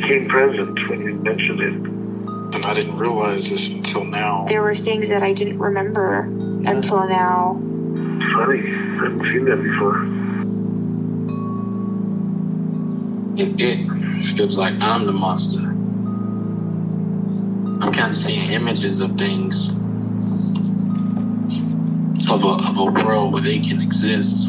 became present when you mentioned it. And I didn't realize this until now. there were things that I didn't remember until now. It's funny. I haven't seen that before. And it feels like I'm the monster. I'm kind of seeing images of things of a, of a world where they can exist.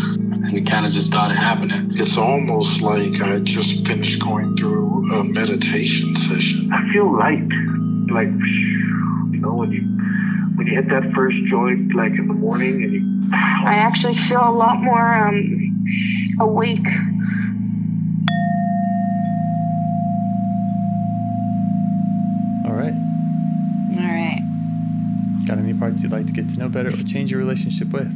and it kind of just started happening. It's almost like I just finished going through a meditation session. I feel light. Like, you know, when you when you hit that first joint, like in the morning, and you I actually feel a lot more um awake. All right. all right. Got any parts you'd like to get to know better or change your relationship with?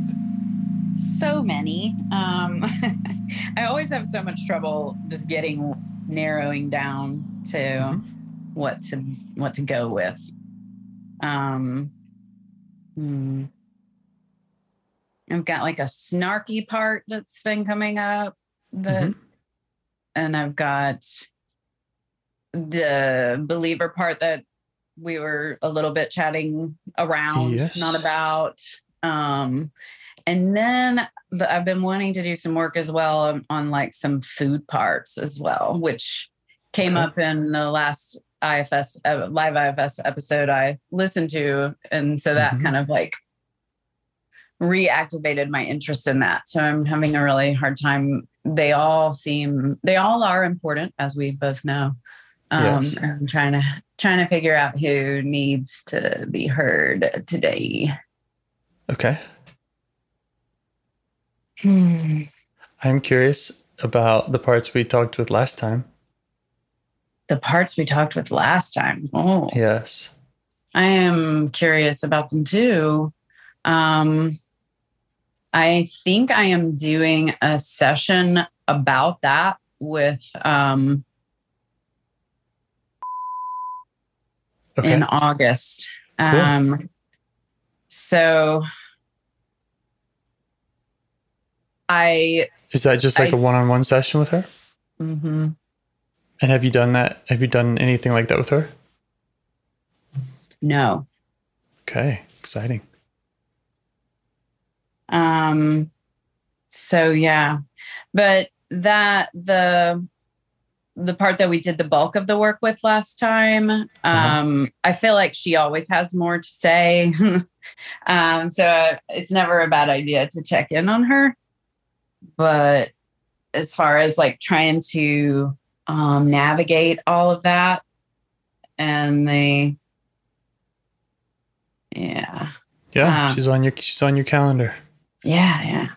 So many. Um, I always have so much trouble just getting narrowing down to Mhm. what to what to go with. Um, hmm. I've got like a snarky part that's been coming up that Mhm. and I've got the believer part that we were a little bit chatting around, Yes. not about. Um, and then the, I've been wanting to do some work as well on, on like some food parts as well, which came Okay. up in the last IFS uh, live IFS episode I listened to, and so that Mhm. kind of like reactivated my interest in that. So I'm having a really hard time. They all seem they all are important, as we both know. Um, Yes. I'm trying to trying to figure out who needs to be heard today. Okay. Hmm. I'm curious about the parts we talked with last time. The parts we talked with last time. Oh, Yes. I am curious about them too. Um, I think I am doing a session about that with um, Okay. in August. Cool. Um, so I, Is that just like I- a one-on-one session with her? mhm. And have you done that? Have you done anything like that with her? no. Okay. Exciting. Um, so yeah, but that the the part that we did the bulk of the work with last time, um, I feel like she always has more to say. um, so it's never a bad idea to check in on her. But as far as like trying to um, navigate all of that and the yeah Yeah, Um, she's on your she's on your calendar. yeah yeah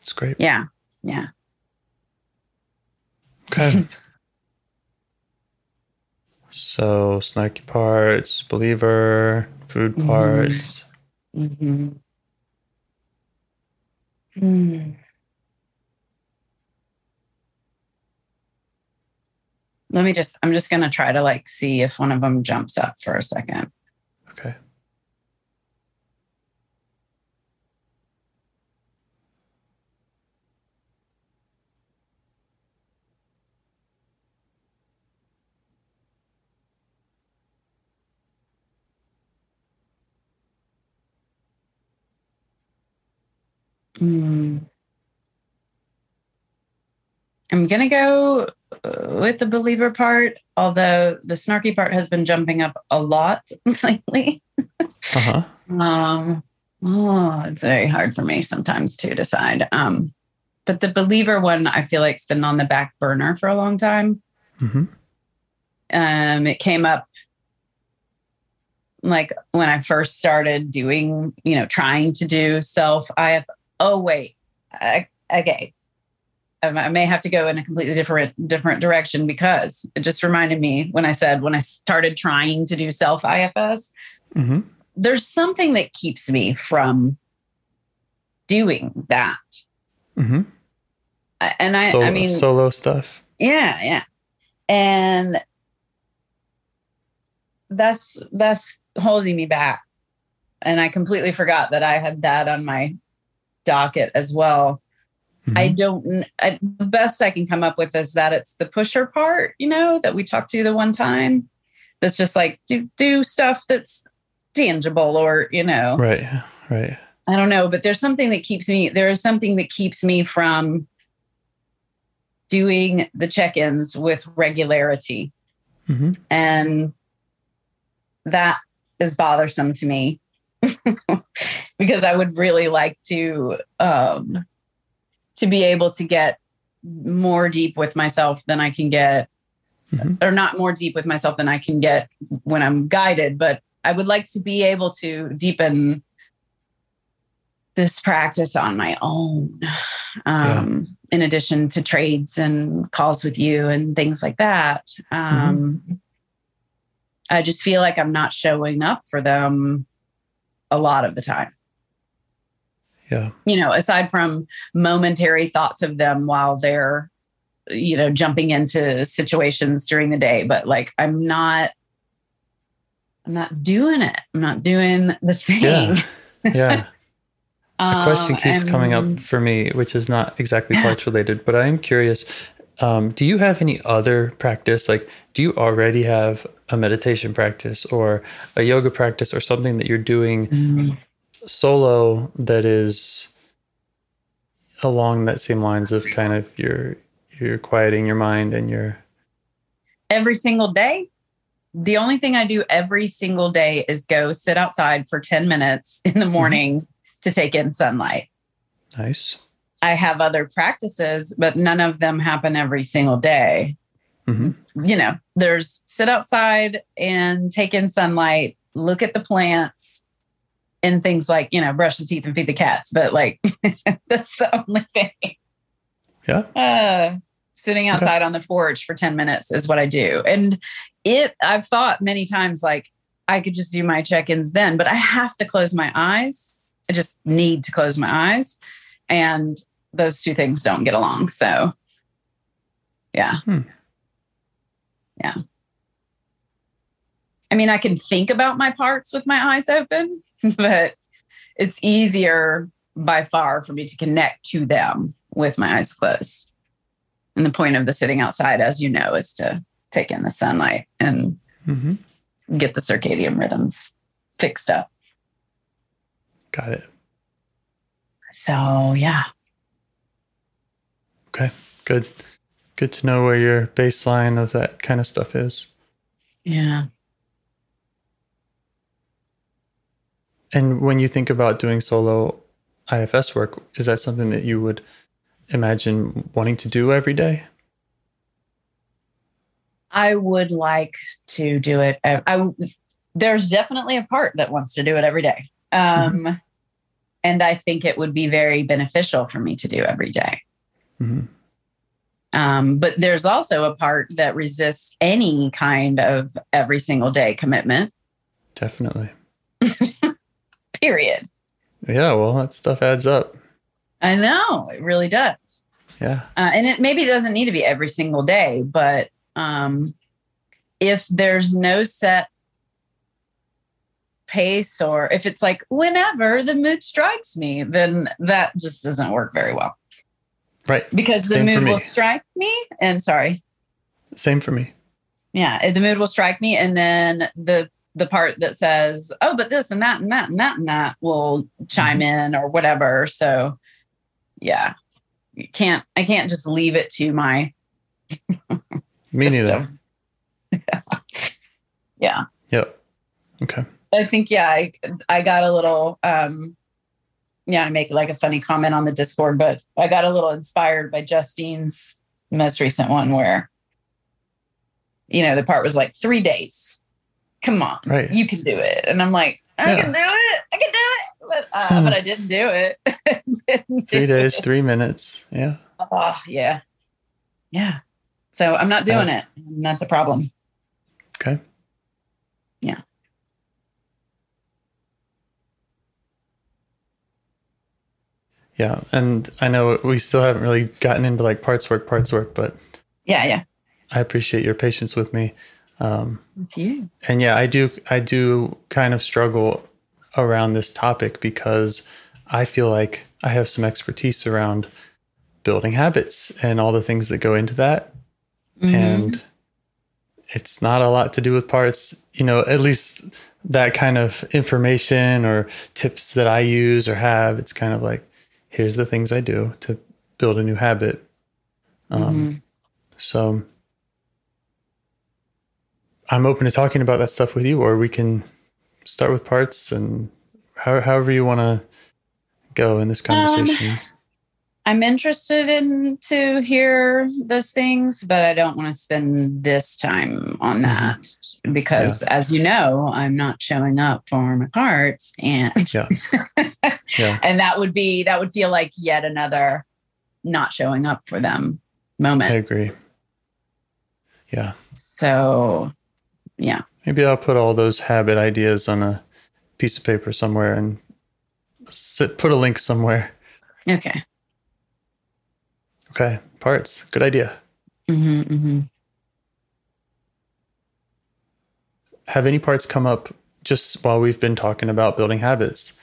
It's great. yeah yeah Okay. so snarky parts, believer, food Mhm. parts. hmm Hmm. Let me just, I'm just going to try to like see if one of them jumps up for a second. Okay. Mm. I'm going to go uh, with the believer part, although the snarky part has been jumping up a lot lately. Uh-huh. Um, oh, it's very hard for me sometimes to decide. Um, but the believer one, I feel like, has been on the back burner for a long time. hmm Um, it came up like when I first started doing, you know, trying to do self I have, Oh wait, I, okay. Um, I may have to go in a completely different different direction because it just reminded me when I said when I started trying to do self IFS, hmm there's something that keeps me from doing that. hmm I- And I, solo, I mean, solo stuff. yeah, yeah. And that's that's holding me back. And I completely forgot that I had that on my docket as well. I Mhm. don't I, the best I can come up with is that it's the pusher part, you know, that we talked to the one time. That's just like do do stuff that's tangible or, you know. right, right. I don't know, but there's something that keeps me, there is something that keeps me from doing the check ins with regularity. hmm And that is bothersome to me because I would really like to, um, to be able to get more deep with myself than I can get, Mhm. or not more deep with myself than I can get when I'm guided, but I would like to be able to deepen this practice on my own um, in addition to trades and calls with you and things like that. Um, i just feel like i'm not showing up for them a lot of the time Yeah. you know aside from momentary thoughts of them while they're you know jumping into situations during the day but like i'm not i'm not doing it i'm not doing the thing Yeah. Yeah. A question Um, keeps coming up for me, which is not exactly parts related, but I am curious. Um, do you have any other practice? Like, do you already have a meditation practice or a yoga practice or something that you're doing Mm, solo that is along that same lines of kind of your you're quieting your mind and your every single day. The only thing I do every single day is go sit outside for 10 minutes in the morning to take in sunlight. nice. I have other practices, but none of them happen every single day. hmm You know, there's sit outside and take in sunlight, look at the plants, and things like, you know, brush the teeth and feed the cats. But like, that's the only thing. Yeah. Uh, sitting outside on the porch for 10 minutes is what I do. And it, I've thought many times like I could just do my check ins then, but I have to close my eyes. I just need to close my eyes. And those two things don't get along. So, yeah. Hmm. Yeah. I mean, I can think about my parts with my eyes open, but it's easier by far for me to connect to them with my eyes closed. And the point of the sitting outside, as you know, is to take in the sunlight and hmm get the circadian rhythms fixed up. Got it. So, yeah. Okay. Good. Good to know where your baseline of that kind of stuff is. Yeah. And when you think about doing solo IFS work, is that something that you would imagine wanting to do every day? I would like to do it. I, I- there's definitely a part that wants to do it every day. Um, And I think it would be very beneficial for me to do every day. hmm Um, but there's also a part that resists any kind of every single day commitment, Definitely. Period. Yeah. Well, that stuff adds up. I know it really does. Yeah. Uh, and it maybe doesn't need to be every single day, but um, if there's no set pace or if it's like whenever the mood strikes me, then that just doesn't work very well Right. because the Same mood will strike me. And sorry, Same for me. yeah, the mood will strike me, and then the the part that says, "Oh, but this and that and that and that and that" will chime in or whatever. So yeah, you can't I can't just leave it to my Me neither. yeah. yeah. Yep. Okay. I think yeah, I I got a little um yeah, to make like a funny comment on the Discord, but I got a little inspired by Justine's most recent one where you know, the part was like three days. Come on, Right. you can do it. And I'm like, I Yeah. can do it. I can do it. But uh, Hmm. but I didn't do it. Didn't Three do days, it. three minutes. Yeah. Oh, yeah. Yeah. So I'm not doing it. And that's a problem. Okay. Yeah. Yeah. And I know we still haven't really gotten into like parts work, parts work, but Yeah, yeah. I appreciate your patience with me. Um, It's you. and yeah, I do, I do kind of struggle around this topic because I feel like I have some expertise around building habits and all the things that go into that. Mhm. and it's not a lot to do with parts you know at least that kind of information or tips that i use or have it's kind of like here's the things i do to build a new habit um, Mhm. so i'm open to talking about that stuff with you or we can start with parts and how, however you want to go in this um, conversation. I'm interested in to hear those things, but I don't want to spend this time on mm-hmm. that because, as you know, I'm not showing up for my parts, and yeah. Yeah. and that would be that would feel like yet another not showing up for them moment. i agree. Yeah. So, yeah, Maybe I'll put all those habit ideas on a piece of paper somewhere and sit, put a link somewhere. okay. Okay, parts. Good idea. hmm hmm Have any parts come up just while we've been talking about building habits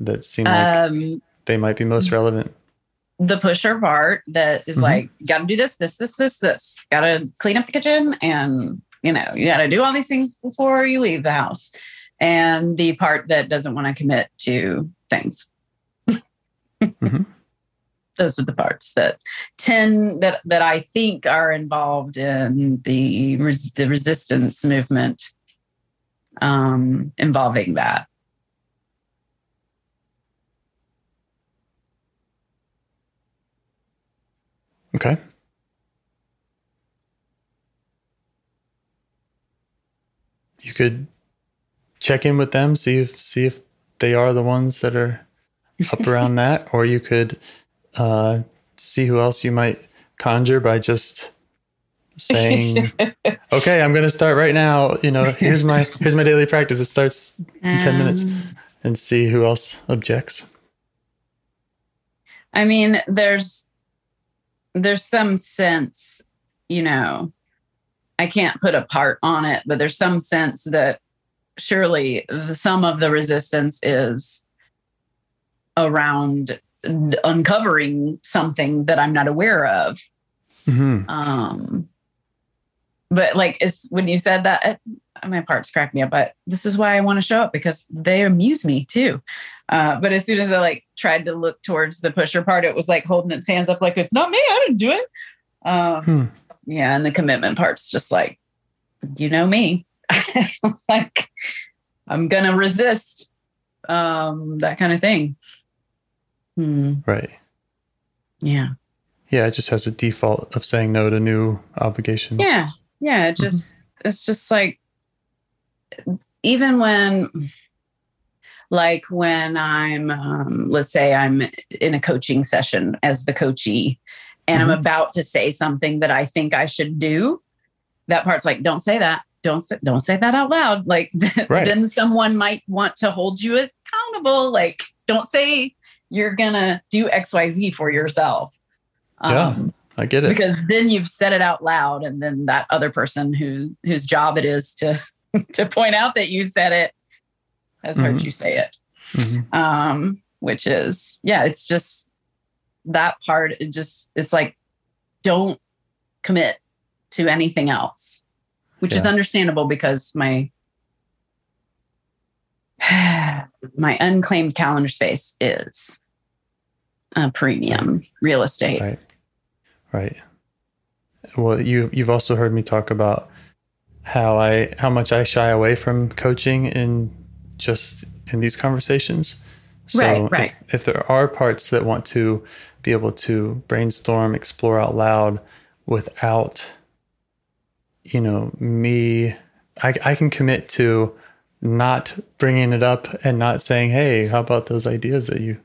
that seem like Um, they might be most relevant? the pusher part that is Mhm. like got to do this this this this this got to clean up the kitchen and you know you got to do all these things before you leave the house and the part that doesn't want to commit to things Mhm. those are the parts that tend that that i think are involved in the, res, the resistance movement um involving that Okay. You could check in with them, see if see if they are the ones that are up around that, or you could uh, see who else you might conjure by just saying, "Okay, I'm going to start right now." You know, here's my here's my daily practice. It starts in 10 minutes. Um, and see who else objects. I mean, there's there's some sense, you know, I can't put a part on it, but there's some sense that surely the, some of the resistance is around uncovering something that I'm not aware of. Mm-hmm. Um, but like, it's when you said that, it, my parts crack me up. But this is why I want to show up because they amuse me too. Uh, but as soon as I like tried to look towards the pusher part, it was like holding its hands up, like it's not me. I didn't do it. Um, Hmm. Yeah, and the commitment part's just like, you know me, like I'm gonna resist um, that kind of thing. Hmm. Right. Yeah. Yeah, it just has a default of saying no to new obligations. Yeah. Yeah. It just, it's just like, even when, like when I'm, um, let's say I'm in a coaching session as the coachee and Mhm. I'm about to say something that I think I should do, that part's like, don't say that. Don't say, don't say that out loud. Like Right. then someone might want to hold you accountable. Like don't say you're gonna do X, Y, Z for yourself. Yeah. Um, I get it. because then you've said it out loud and then that other person who whose job it is to to point out that you said it has heard Mhm. you say it Mhm. um which is yeah it's just that part it just it's like don't commit to anything else which is understandable because my my unclaimed calendar space is uh, premium real estate. Right. Right. Well, you you've also heard me talk about how I how much I shy away from coaching in just in these conversations. So Right, right. If, if there are parts that want to be able to brainstorm, explore out loud without, you know, me, I, I can commit to not bringing it up and not saying, "Hey, how about those ideas that you?"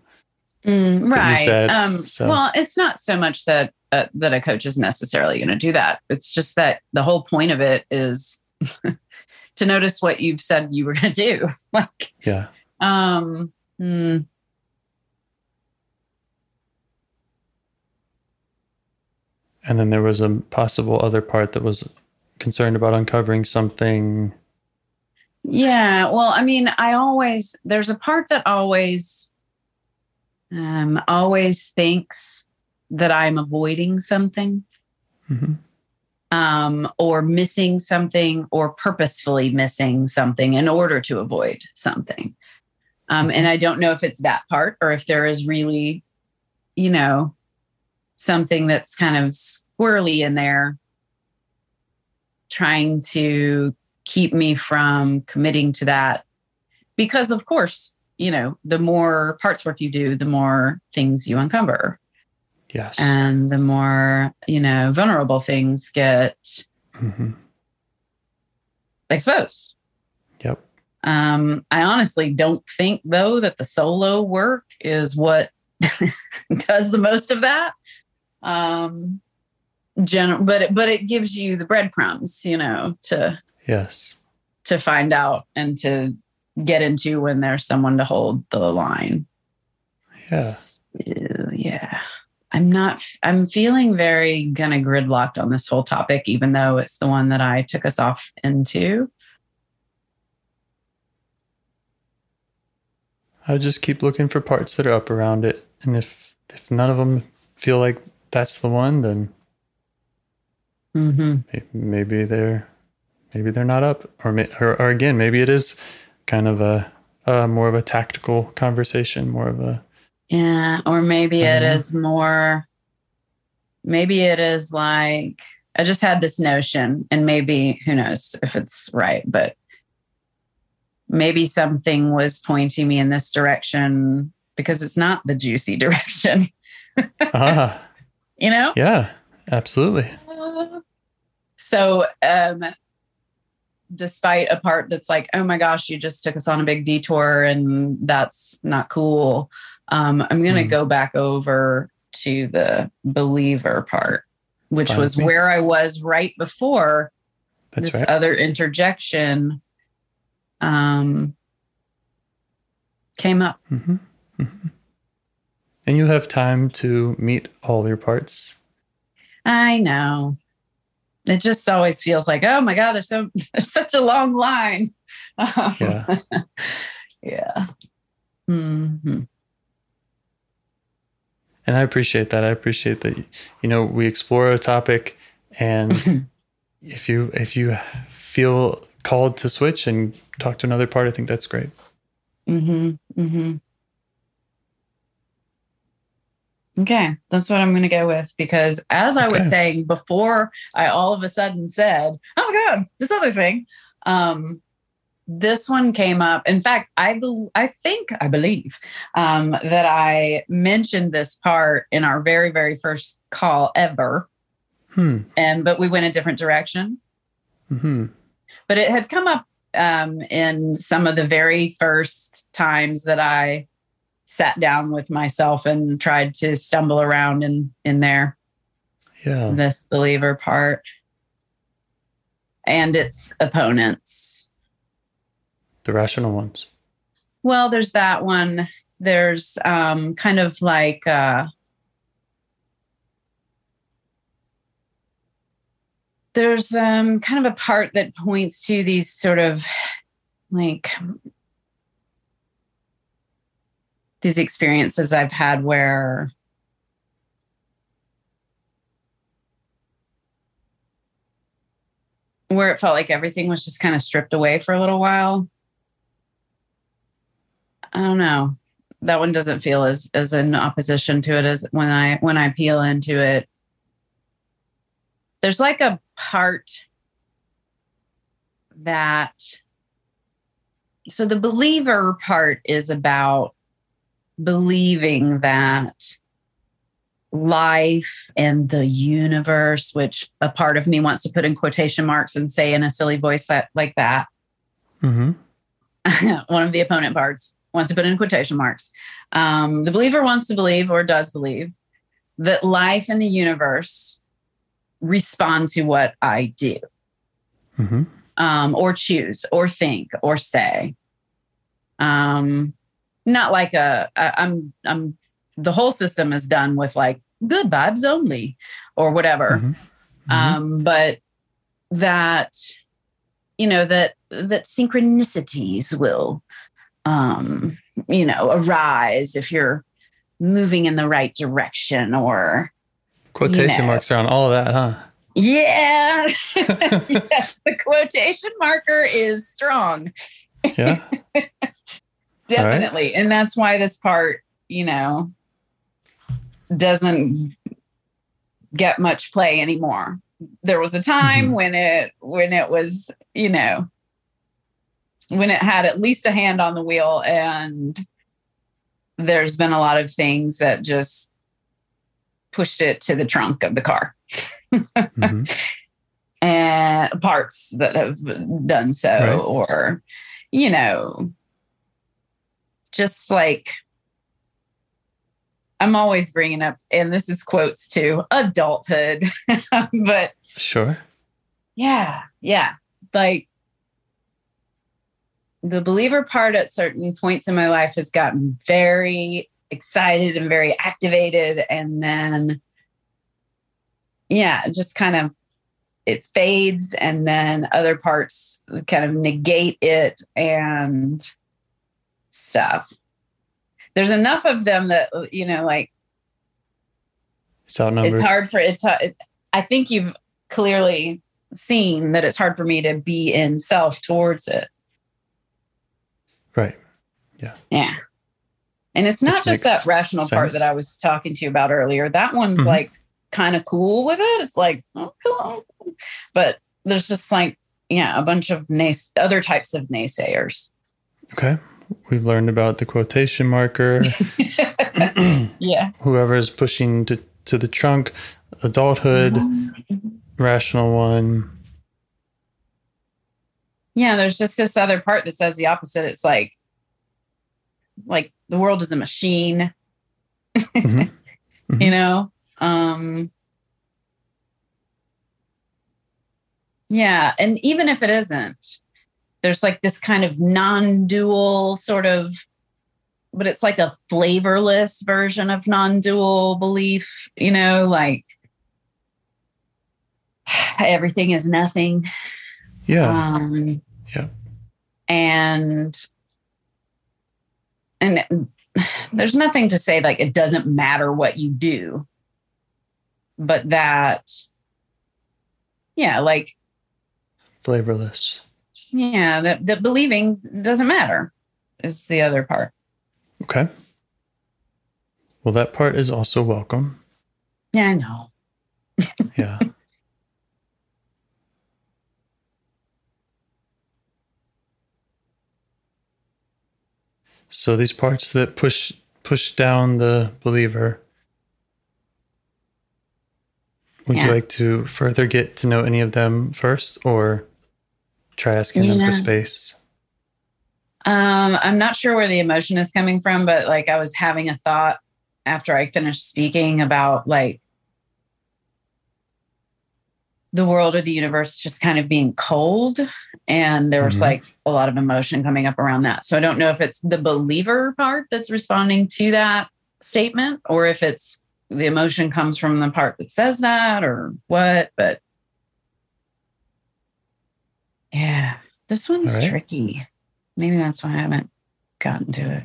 Mm, you right. said, um, so- Well, it's not so much that uh, that a coach is necessarily going to do that. It's just that the whole point of it is to notice what you've said you were going to do. like, Yeah. um, hmm. And then there was a possible other part that was concerned about uncovering something. Yeah, well, I mean, I always there's a part that always um always thinks that I'm avoiding something Mhm. um or missing something or purposefully missing something in order to avoid something. Um and I don't know if it's that part or if there is really you know something that's kind of squirrely in there trying to keep me from committing to that because of course you know the more parts work you do the more things you uncover Yes. and the more you know vulnerable things get Mhm. exposed Yep. Um i honestly don't think though that the solo work is what does the most of that um general but it, but it gives you the breadcrumbs you know to Yes. to find out and to get into when there's someone to hold the line. Yeah. So, yeah. I'm not, I'm feeling very kind of gridlocked on this whole topic, even though it's the one that I took us off into. I would just keep looking for parts that are up around it, and if if none of them feel like that's the one, then Mm-hmm. maybe they're maybe they're not up, or may, or, or again, maybe it is kind of a uh, more of a tactical conversation, more of a Yeah. Or maybe it know. is more, maybe it is like, I just had this notion, and maybe who knows if it's right, but maybe something was pointing me in this direction because it's not the juicy direction, ah, you know? yeah, absolutely, So, um, despite a part that's like, oh my gosh, you just took us on a big detour and that's not cool, um, I'm going to Hmm. go back over to the believer part, which Fine was where I was right before that's this right. other interjection um, came up. hmm hmm And you have time to meet all your parts. I know. It just always feels like, oh my God, there's so there's such a long line. Yeah. yeah. Mhm. And I appreciate that. I appreciate that. You know, we explore a topic, and if you if you feel called to switch and talk to another part, I think that's great. Mhm. Mhm. Okay, that's what I'm going to go with because as I was saying before, I all of a sudden said, "Oh my god, this other thing." Um, this one came up. In fact, I I think I believe um, that I mentioned this part in our very very first call ever, Hmm. and but we went a different direction Hmm. But it had come up um, in some of the very first times that I sat down with myself and tried to stumble around in in there Yeah. this believer part and its opponents. The rational ones. Well, there's that one. There's um, kind of like uh, there's um, kind of a part that points to these sort of like these experiences I've had where where it felt like everything was just kind of stripped away for a little while. I don't know. that one doesn't feel as as in opposition to it as when I when I peel into it. There's like a part that so the believer part is about believing that life and the universe, which a part of me wants to put in quotation marks and say in a silly voice that like that. Mm-hmm. One of the opponent parts wants to put in quotation marks. Um, the believer wants to believe or does believe that life and the universe respond to what I do, Mm-hmm. um, or choose, or think, or say. Um, not like a I, I'm I'm the whole system is done with like good vibes only or whatever. Mhm. Mhm. Um, but that you know that that synchronicities will um you know arise if you're moving in the right direction or Quotation know. marks around all of that, huh? yeah yes, the quotation marker is strong Yeah. definitely and that's why this part you know doesn't get much play anymore there was a time Mhm. when it when it was you know when it had at least a hand on the wheel and there's been a lot of things that just pushed it to the trunk of the car Mhm. and parts that have done so Right. or you know just like i'm always bringing up and this is quotes too adulthood but Sure. yeah yeah like the believer part at certain points in my life has gotten very excited and very activated and then yeah just kind of it fades and then other parts kind of negate it and stuff there's enough of them that you know like It's outnumbered. it's hard for it's uh, it, i think you've clearly seen that it's hard for me to be in self towards it Right. Yeah. Yeah and it's not Which just that rational part that i was talking to you about earlier that one's Mhm. like kind of cool with it it's like oh, cool. but there's just like yeah a bunch of nays- other types of naysayers Okay. We've learned about the quotation marker. yeah Whoever is pushing to, to the trunk, adulthood, rational one. yeah there's just this other part that says the opposite it's like like the world is a machine Mhm. Mhm. you know um yeah and even if it isn't there's like this kind of non-dual sort of but it's like a flavorless version of non-dual belief you know like everything is nothing Yeah. um, Yeah. And and there's nothing to say like it doesn't matter what you do, but that, yeah, like Flavorless. yeah, that that believing doesn't matter is the other part. Okay. Well, that part is also welcome. Yeah, I know. Yeah. so these parts that push push down the believer. Would Yeah. you like to further get to know any of them first or try asking them for space? Um, I'm not sure where the emotion is coming from, but like I was having a thought after I finished speaking about like the world or the universe just kind of being cold. And there was Mhm. like a lot of emotion coming up around that. So I don't know if it's the believer part that's responding to that statement or if it's the emotion comes from the part that says that or what, but yeah, this one's right. tricky. Maybe that's why I haven't gotten to it.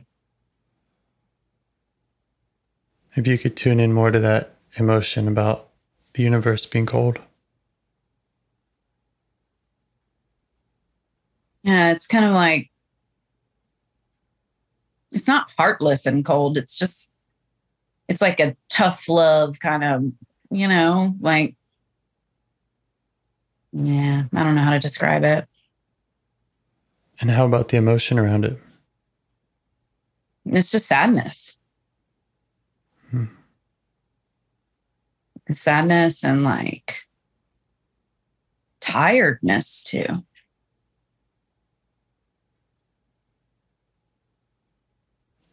Maybe you could tune in more to that emotion about the universe being cold. Yeah, it's kind of like it's not heartless and cold. It's just it's like a tough love kind of, you know, like yeah, I don't know how to describe it. And how about the emotion around it? It's just sadness. Hmm. Sadness and like tiredness too.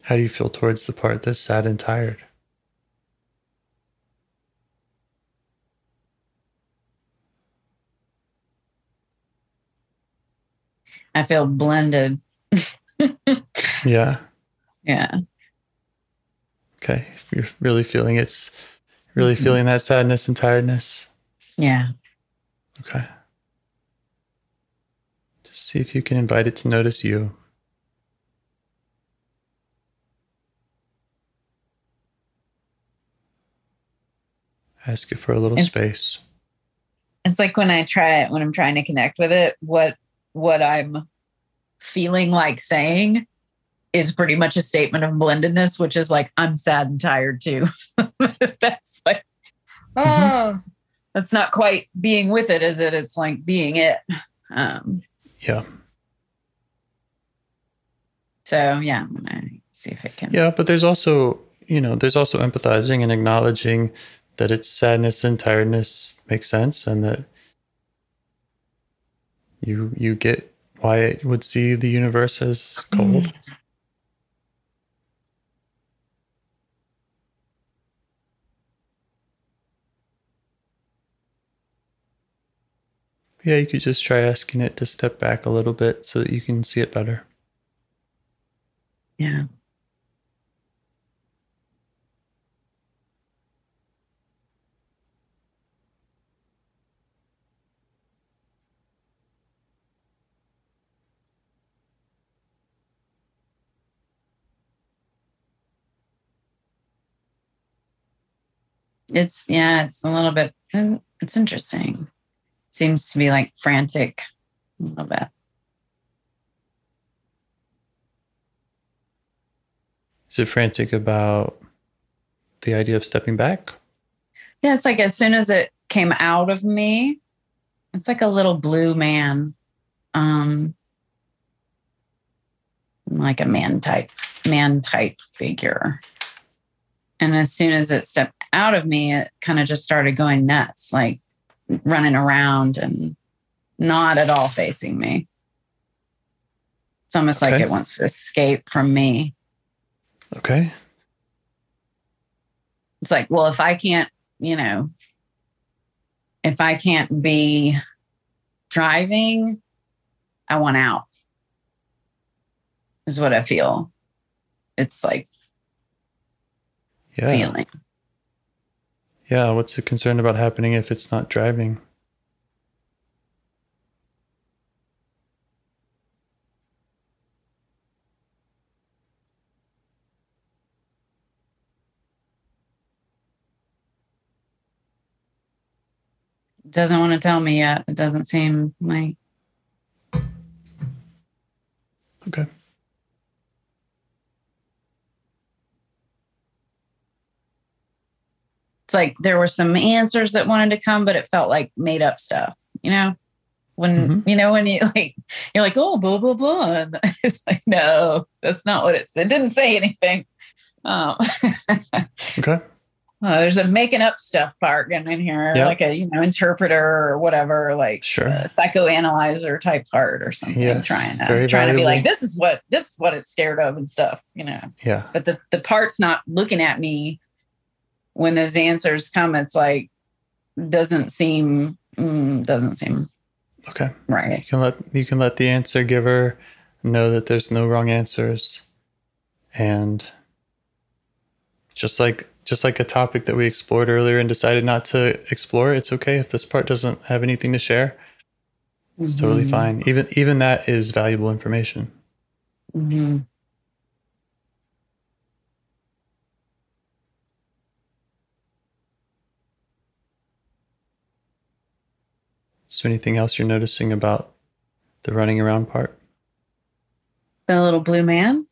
How do you feel towards the part that's sad and tired? I feel blended. Yeah. Yeah. Okay. If you're really feeling it's really Mhm. feeling that sadness and tiredness. Yeah. Okay. Just see if you can invite it to notice you. Ask it for a little It's- space. It's like when I try it when I'm trying to connect with it, what what I'm feeling like saying is pretty much a statement of blendedness, which is like I'm sad and tired too. that's like oh that's not quite being with it, is it? It's like being it. Um Yeah. so yeah, I'm gonna see if it can Yeah, but there's also, you know, there's also empathizing and acknowledging that its sadness and tiredness makes sense and that you you get why it would see the universe as cold. Mm-hmm. Yeah, you could just try asking it to step back a little bit so that you can see it better. Yeah. It's yeah, it's a little bit mm, it's interesting. Seems to be like frantic a little bit. Is it frantic about the idea of stepping back? Yeah, it's like as soon as it came out of me, it's like a little blue man. Um like a man type, man type figure. And as soon as it stepped out of me, it kind of just started going nuts, like running around and not at all facing me. It's almost like it wants to escape from me. Okay. it's like, well, if I can't, you know, if I can't be driving, I want out, is what I feel. It's like Yeah. feeling. Yeah. What's the concern about happening if it's not driving? Doesn't want to tell me yet. It doesn't seem like Okay. It's like there were some answers that wanted to come, but it felt like made up stuff, you know? When you know, when you like you're like, oh, blah, blah, blah. And it's like, no, that's not what it said. It didn't say anything. Um Okay. Uh, there's a making up stuff part in in here, Yeah. like a you know interpreter or whatever, like Sure. a psychoanalyzer type part or something. Yes, trying to trying to be like, this is what this is what it's scared of and stuff, you know. Yeah. But the the part's not looking at me when those answers come. It's like doesn't seem mm, doesn't seem Okay. right. You can let you can let the answer giver know that there's no wrong answers. And just like just like a topic that we explored earlier and decided not to explore, it's okay if this part doesn't have anything to share. It's totally Mhm. fine. Even even that is valuable information. Mhm. Is there anything else you're noticing about the running around part? The little blue man.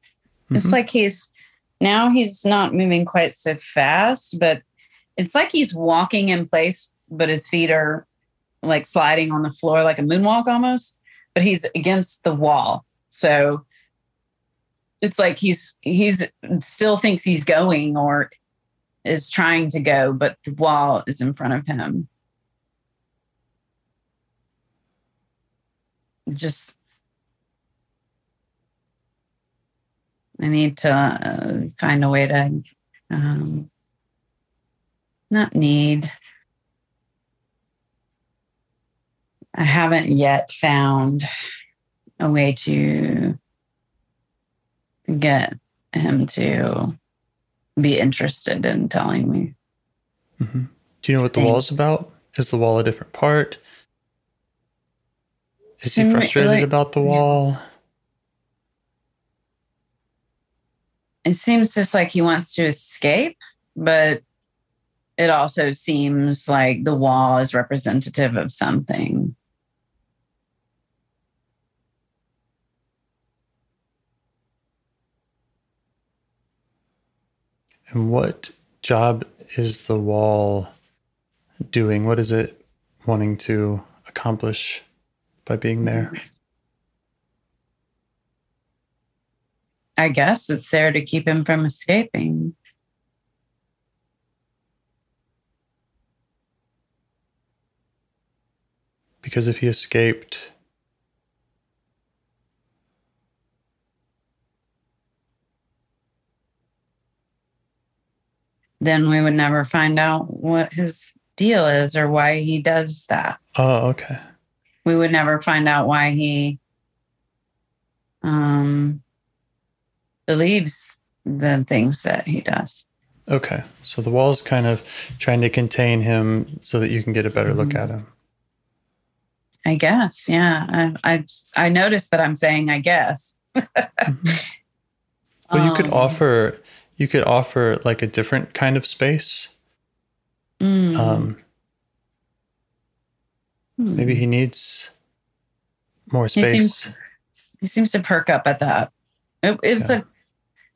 It's Mhm. like he's now he's not moving quite so fast, but it's like he's walking in place, but his feet are like sliding on the floor like a moonwalk almost, but he's against the wall. So it's like he's he's still thinks he's going or is trying to go, but the wall is in front of him. Just I need to uh, find a way to um, not need. I haven't yet found a way to get him to be interested in telling me. Mhm. Do you know what the wall is about? Is the wall a different part? Is he frustrated like- about the wall? It seems just like he wants to escape, but it also seems like the wall is representative of something. And what job is the wall doing? What is it wanting to accomplish by being there? I guess it's there to keep him from escaping. Because if he escaped, Then we would never find out what his deal is or why he does that. oh, okay. We would never find out why he um believes the things that he does Okay. So the wall's kind of trying to contain him so that you can get a better look at him. i guess yeah i i, I noticed that i'm saying i guess Well, you could Um, offer you could offer like a different kind of space. mm, Um, hmm. maybe he needs more He space. seems- he seems to perk up at that It- it's Yeah. like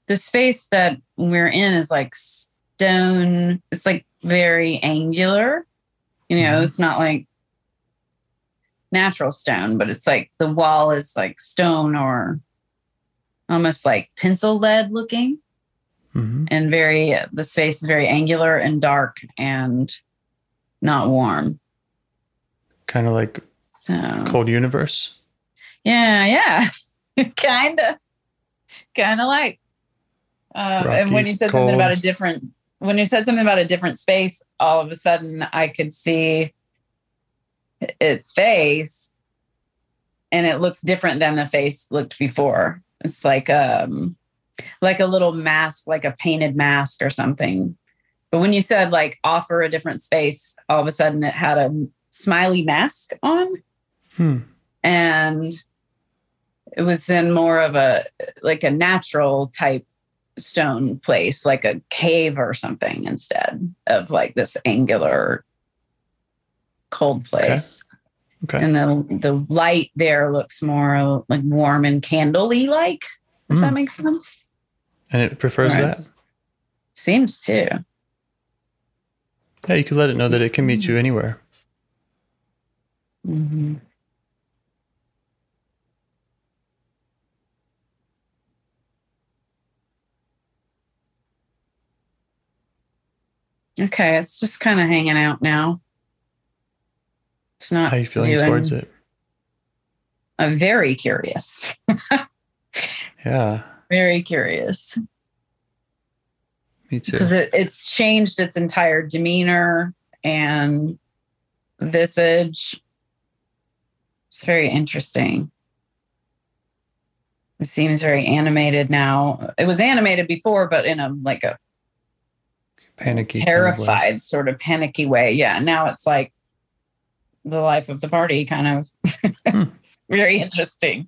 the space that we're in is like stone it's like very angular you know Mhm. it's not like natural stone but it's like the wall is like stone or almost like pencil lead looking Mhm. and very the space is very angular and dark and not warm Kind of like so cold universe. Yeah, yeah. kind of. Kind of like. Um, and when you said something about a different, when you said something about a different space, all of a sudden I could see its face and it looks different than the face looked before. It's like um like a little mask, like a painted mask or something. But when you said like offer a different space, all of a sudden it had a smiley mask on Hmm. and it was in more of a like a natural type stone place like a cave or something instead of like this angular cold place Okay. and the the light there looks more like warm and candlely like if that Mm. makes sense And it prefers that. Seems to Yeah, you could let it know that it can meet you anywhere. Mhm. Okay, it's just kind of hanging out now. It's not. How are you feeling towards it? I'm very curious. Yeah, Very curious me too. because it, it's changed its entire demeanor and visage. It's very interesting. It seems very animated now. It was animated before, but in a like a Panicky. kind of terrified sort of panicky way. Yeah. Now it's like the life of the party kind of Hmm. very interesting.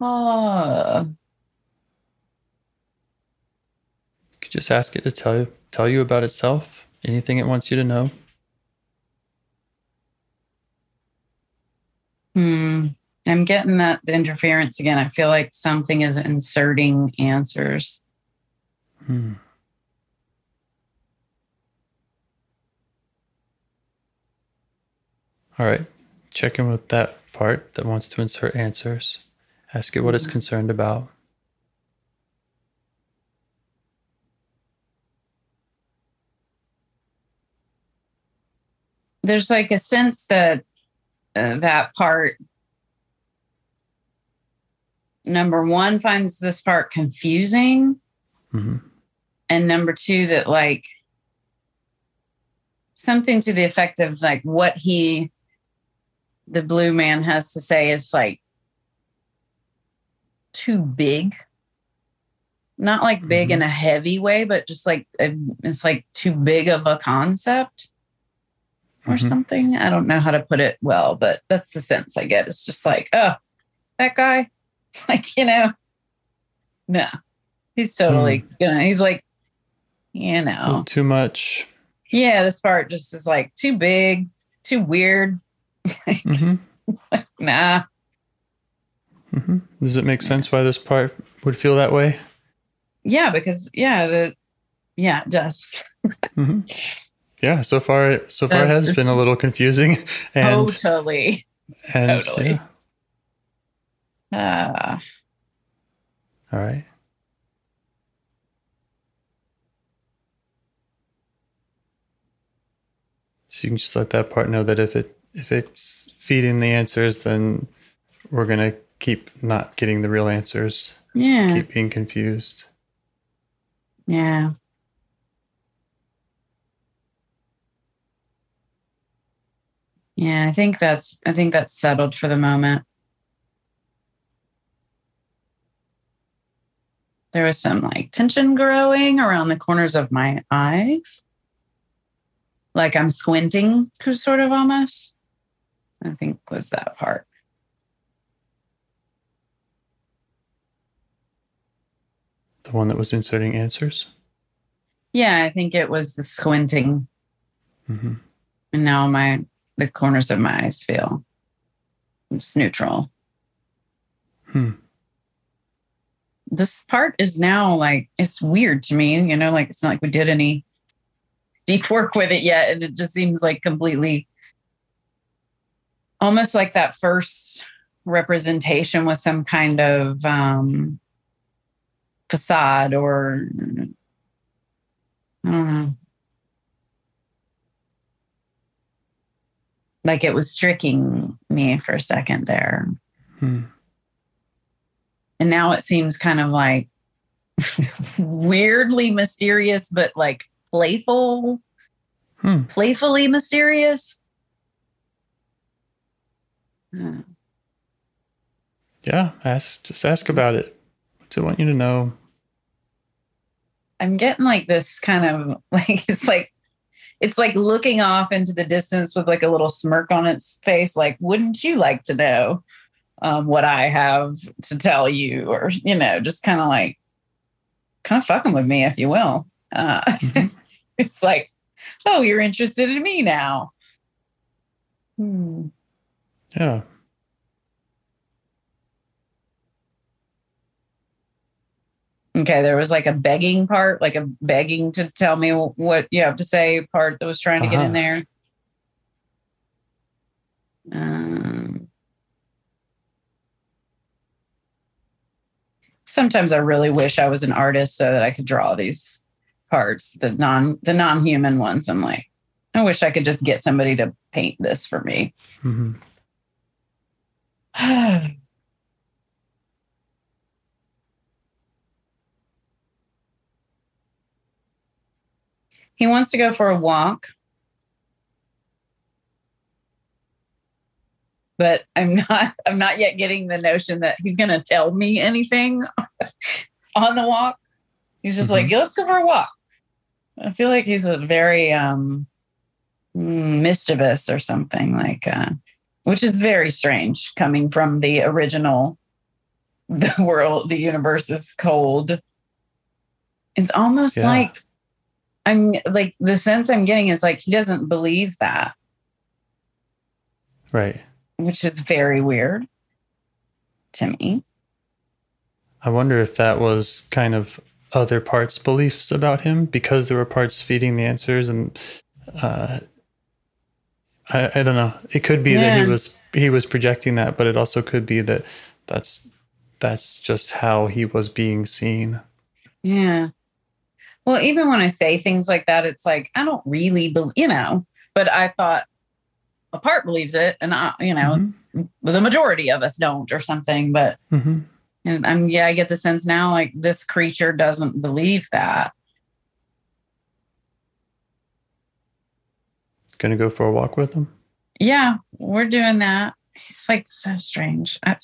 Oh, You could just ask it to tell you tell you about itself. Anything it wants you to know. Hmm. I'm getting that interference again. I feel like something is inserting answers. Hmm. All right. Check in with that part that wants to insert answers. Ask it what it's concerned about. There's like a sense that uh, that part, number one, finds this part confusing. hmm And number two, that like something to the effect of like what he, the blue man, has to say is like too big. Not like big Mhm. in a heavy way, but just like it's like too big of a concept or Mhm. something. I don't know how to put it well, but that's the sense I get. It's just like, oh, that guy, like, you know, no, he's totally gonna, he's like, you know, too much. yeah, this part just is like too big, too weird. hmm Nah, hmm Does it make sense why this part would feel that way? yeah, because yeah, the, yeah, it does. Yeah. So far, so far it has just- been a little confusing, and totally. and totally. yeah. Uh, All right. So you can just let that part know that if it if it's feeding the answers, then we're gonna keep not getting the real answers. yeah, Keep being confused. yeah. Yeah, I think that's I think that's settled for the moment. There was some like tension growing around the corners of my eyes. Like I'm squinting, sort of almost. I think was that part. The one that was inserting answers. Yeah, I think it was the squinting. hmm And now my the corners of my eyes feel just neutral. Hmm. This part is now like it's weird to me, you know, like it's not like we did any deep work with it yet. And it just seems like completely almost like that first representation was some kind of um facade or I don't know. Like it was tricking me for a second there. Hmm. And now it seems kind of like weirdly mysterious, but like playful, Hmm. playfully mysterious. Uh, Yeah. Ask. Just ask about it. What's it want you to know? I'm getting like this kind of like it's like it's like looking off into the distance with like a little smirk on its face. Like, wouldn't you like to know um, what I have to tell you? Or you know, just kind of like kind of fucking with me, if you will. Uh, Mhm. it's like, oh, you're interested in me now. Hmm. Yeah. Okay, there was like a begging part, like a begging to tell me what you have to say part that was trying to get in Uh-huh. there. Um, sometimes I really wish I was an artist so that I could draw these parts, the non the non-human ones. I'm like, I wish I could just get somebody to paint this for me. hmm he wants to go for a walk. But I'm not I'm not yet getting the notion that he's gonna tell me anything on the walk. He's just like, let's go for a walk. I feel like he's a very um mischievous or something like uh which is very strange coming from the original the world, the universe is cold. It's almost Yeah. like I'm like the sense I'm getting is like he doesn't believe that, Right. which is very weird. to me. I wonder if that was kind of other parts' beliefs about him because there were parts feeding the answers, and uh, I, I don't know. It could be that he was he was projecting that, but it also could be that that's that's just how he was being seen. Yeah. Well, even when I say things like that, it's like I don't really believe, you know, but I thought a part believes it, and I, you know, Mhm. the majority of us don't, or something. But Mhm. and I'm yeah, I get the sense now like this creature doesn't believe that. Gonna go for a walk with him. Yeah, we're doing that. He's like so strange. I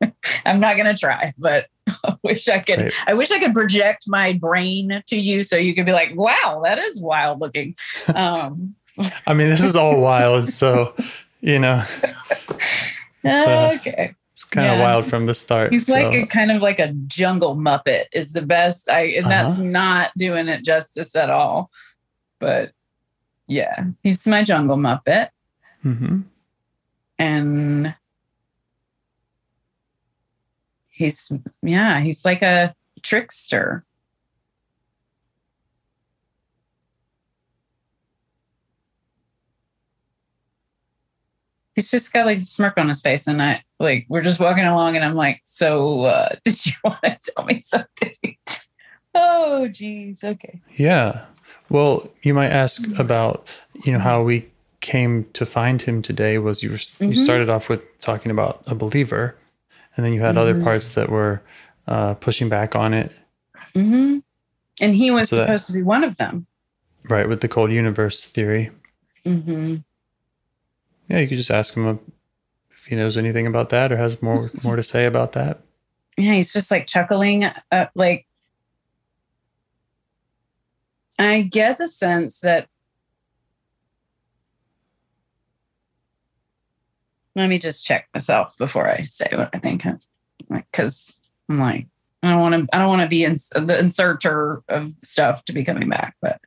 I'm not gonna try, but I wish I could. Right. I wish I could project my brain to you so you could be like, "Wow, that is wild looking." Um, I mean, this is all wild, so you know So- okay, it's kind of wild from the start. he's like a kind of like a jungle muppet is the best. I and that's Uh-huh. not doing it justice at all. But yeah, he's my jungle muppet. Mhm. and he's yeah he's like a trickster he's just got like a smirk on his face and i like we're just walking along and i'm like so uh did you want to tell me something oh geez okay Yeah. Well, you might ask Mm-hmm. about, you know, how we came to find him today was you were, you Mhm. started off with talking about a believer and then you had other parts that were uh, pushing back on it, hmm and he was So that- supposed to be one of them right? With the cold universe theory. hmm Yeah. You could just ask him if he knows anything about that or has more, more to say about that. yeah, he's just like chuckling. Uh, like, I get the sense that. Let me just check myself before I say what I think, because I'm like, I don't want to. I don't want to be ins- the inserter of stuff to be coming back, but.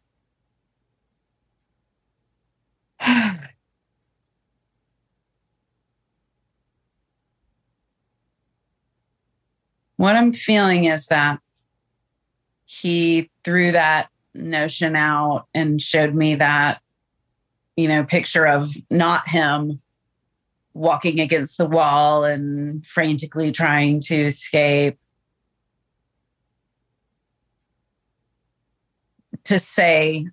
what I'm feeling is that he threw that notion out and showed me that, you know, picture of not him walking against the wall and frantically trying to escape. To say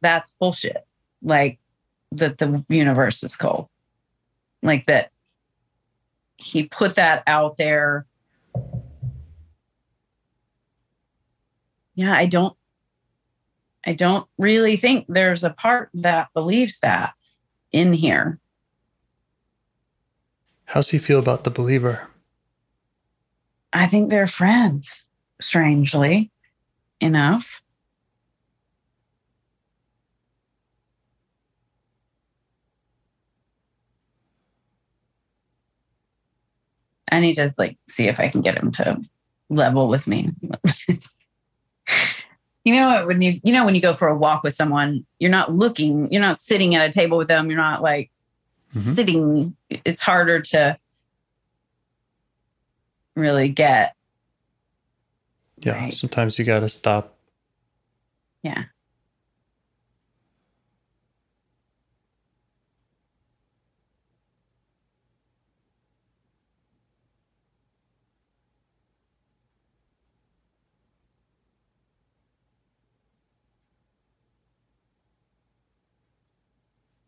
that's bullshit. Like that the universe is cold. Like that he put that out there. Yeah, I don't I don't really think there's a part that believes that in here. How's he feel about the believer? I think they're friends, strangely enough. I need to like see if I can get him to level with me. you know when you you know when you go for a walk with someone, you're not looking, you're not sitting at a table with them, you're not like Mhm. sitting. It's harder to really get. Yeah. Right. Sometimes you got to stop. Yeah.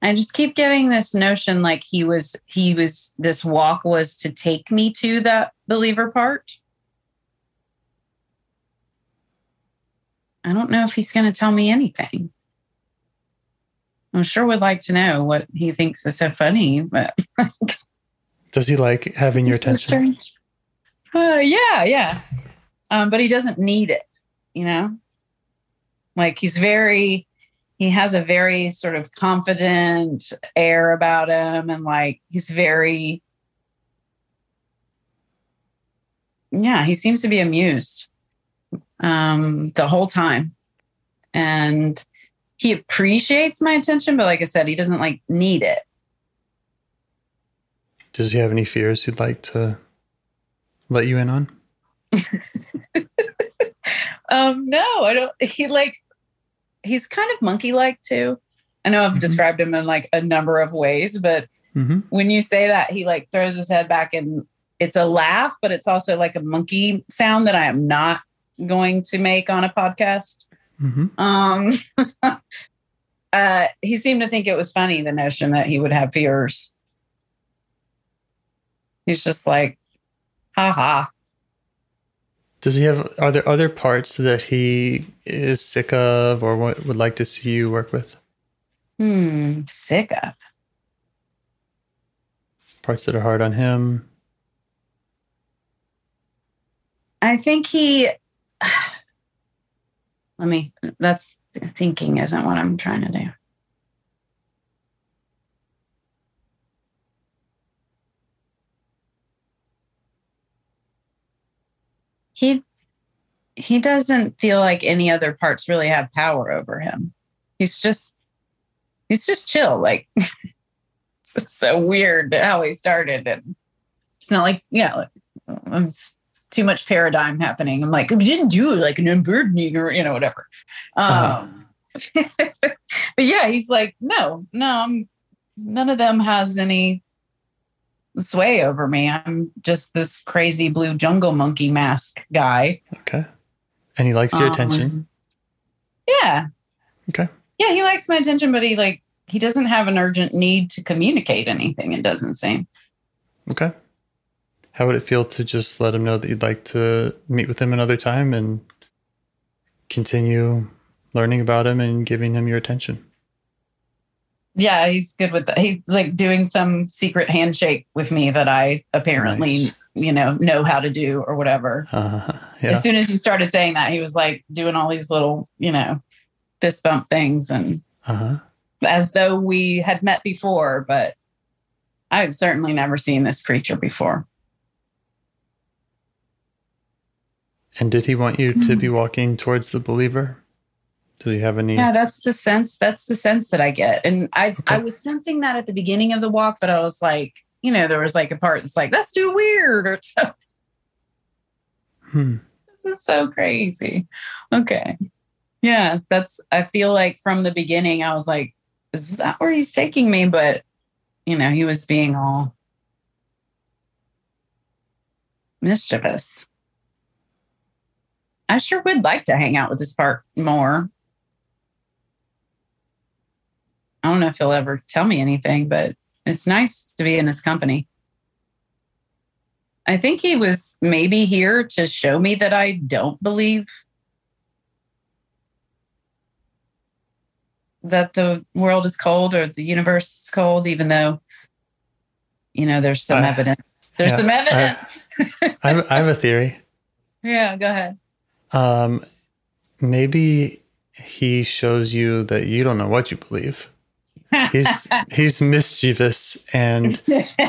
I just keep getting this notion like he was he was this walk was to take me to that believer part. I don't know if he's going to tell me anything. I'm sure would like to know what he thinks is so funny, but Does he like having your attention? Uh, yeah, yeah. Um, but he doesn't need it, you know? Like he's very, he has a very sort of confident air about him and like he's very, yeah, he seems to be amused um, the whole time. And he appreciates my attention, but like I said, he doesn't like need it. Does he have any fears he'd like to let you in on? um, no, I don't. He like he's kind of monkey like too. I know I've Mhm. described him in like a number of ways, but Mm-hmm. when you say that, he like throws his head back and it's a laugh, but it's also like a monkey sound that I am not going to make on a podcast. Mm-hmm. Um, uh, he seemed to think it was funny the notion that he would have fears. He's just like, ha ha. Does he have? Are there other parts that he is sick of, or would like to see you work with? Hmm, sick of. Parts that are hard on him. I think he. Let me. That's thinking isn't what I'm trying to do. He he doesn't feel like any other parts really have power over him. He's just he's just chill. Like it's so weird how he started, and it's not like yeah, like, I'm too much paradigm happening. I'm like, we didn't do like an unburdening or you know whatever. Um, but yeah, he's like, no, no, I'm none of them has any sway over me. I'm just this crazy blue jungle monkey mask guy. Okay. And he likes your Um, attention. Yeah. Okay. Yeah, he likes my attention, but he like he doesn't have an urgent need to communicate anything. It doesn't seem. Okay. How would it feel to just let him know that you'd like to meet with him another time and continue learning about him and giving him your attention? Yeah, he's good with that. He's like doing some secret handshake with me that I apparently, Nice. you know, know how to do or whatever. Uh, yeah. As soon as you started saying that, he was like doing all these little, you know, fist bump things and Uh-huh. as though we had met before, but I've certainly never seen this creature before. And did he want you to be walking towards the believer? Did you have any? Yeah, that's the sense. That's the sense that I get. And I Okay. I was sensing that at the beginning of the walk, but I was like, you know, there was like a part that's like, that's too weird or so Hmm. this is so crazy. Okay. Yeah, that's I feel like from the beginning I was like, is that where he's taking me? But you know, he was being all mischievous. I sure would like to hang out with this part more. I don't know if he'll ever tell me anything, but it's nice to be in his company. I think he was maybe here to show me that I don't believe that the world is cold or the universe is cold, even though, you know, there's some Uh, evidence. There's yeah, some I- evidence. I, have, I have a theory. yeah, go ahead. Um, maybe he shows you that you don't know what you believe. He's he's mischievous and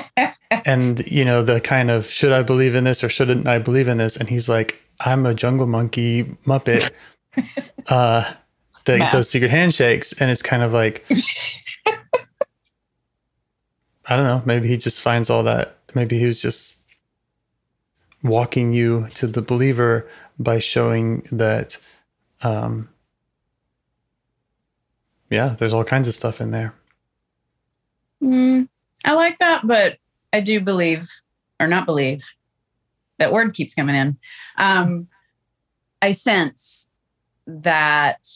and you know the kind of should I believe in this or shouldn't I believe in this? And he's like, I'm a jungle monkey muppet uh, that does secret handshakes, and it's kind of like I don't know. Maybe he just finds all that. Maybe he was just walking you to the believer by showing that. Um, yeah, there's all kinds of stuff in there. Mm, I like that, but I do believe, or not believe, that word keeps coming in. Um, I sense that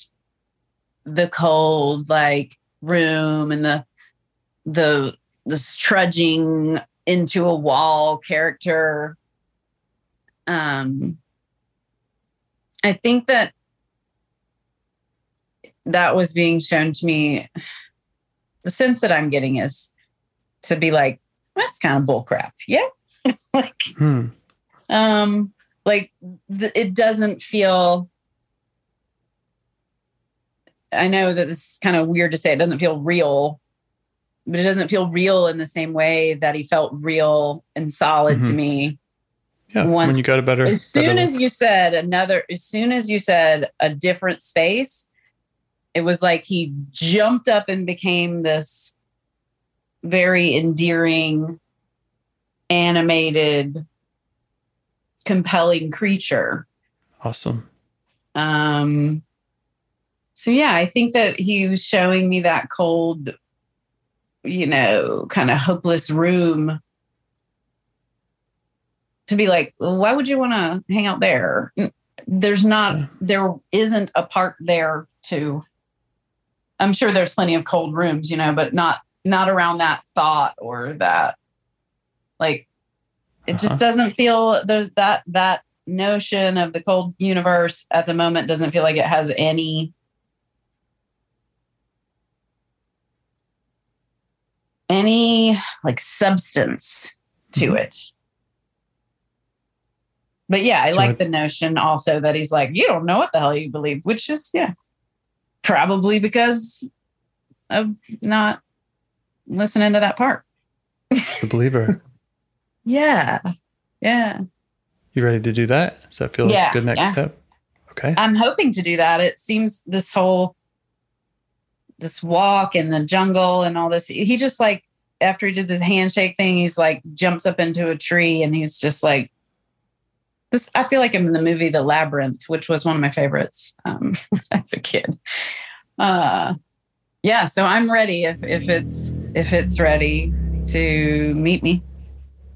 the cold, like room, and the the the trudging into a wall character. Um, I think that that was being shown to me the sense that I'm getting is to be like, that's kind of bullcrap. Yeah. like, Hmm. um, like th- it doesn't feel. I know that this is kind of weird to say. It doesn't feel real, but it doesn't feel real in the same way that he felt real and solid to Mhm. me. Yeah. when you got a better, As soon better as you said another, as soon as you said a different space, it was like he jumped up and became this very endearing animated, compelling creature. Awesome. Um, so yeah, I think that he was showing me that cold, you know, kind of hopeless room to be like, why would you want to hang out there? There's not, there isn't a part there to. I'm sure there's plenty of cold rooms, you know, but not not around that thought or that, like, it Uh-huh. just doesn't feel there's that that notion of the cold universe at the moment doesn't feel like it has any any like substance to Mhm. it. But yeah, I like want- the notion also that he's like, you don't know what the hell you believe, which is yeah, probably because of not listening to that part. The believer. Yeah. Yeah. you ready to do that? Does that feel like a good next yeah. step? Okay. I'm hoping to do that. It seems this whole this walk in the jungle and all this. He just like after he did the handshake thing, he's like jumps up into a tree and he's just like this. I feel like I'm in the movie The Labyrinth, which was one of my favorites um, as a kid. Uh, yeah, so I'm ready if if it's if it's ready to meet me.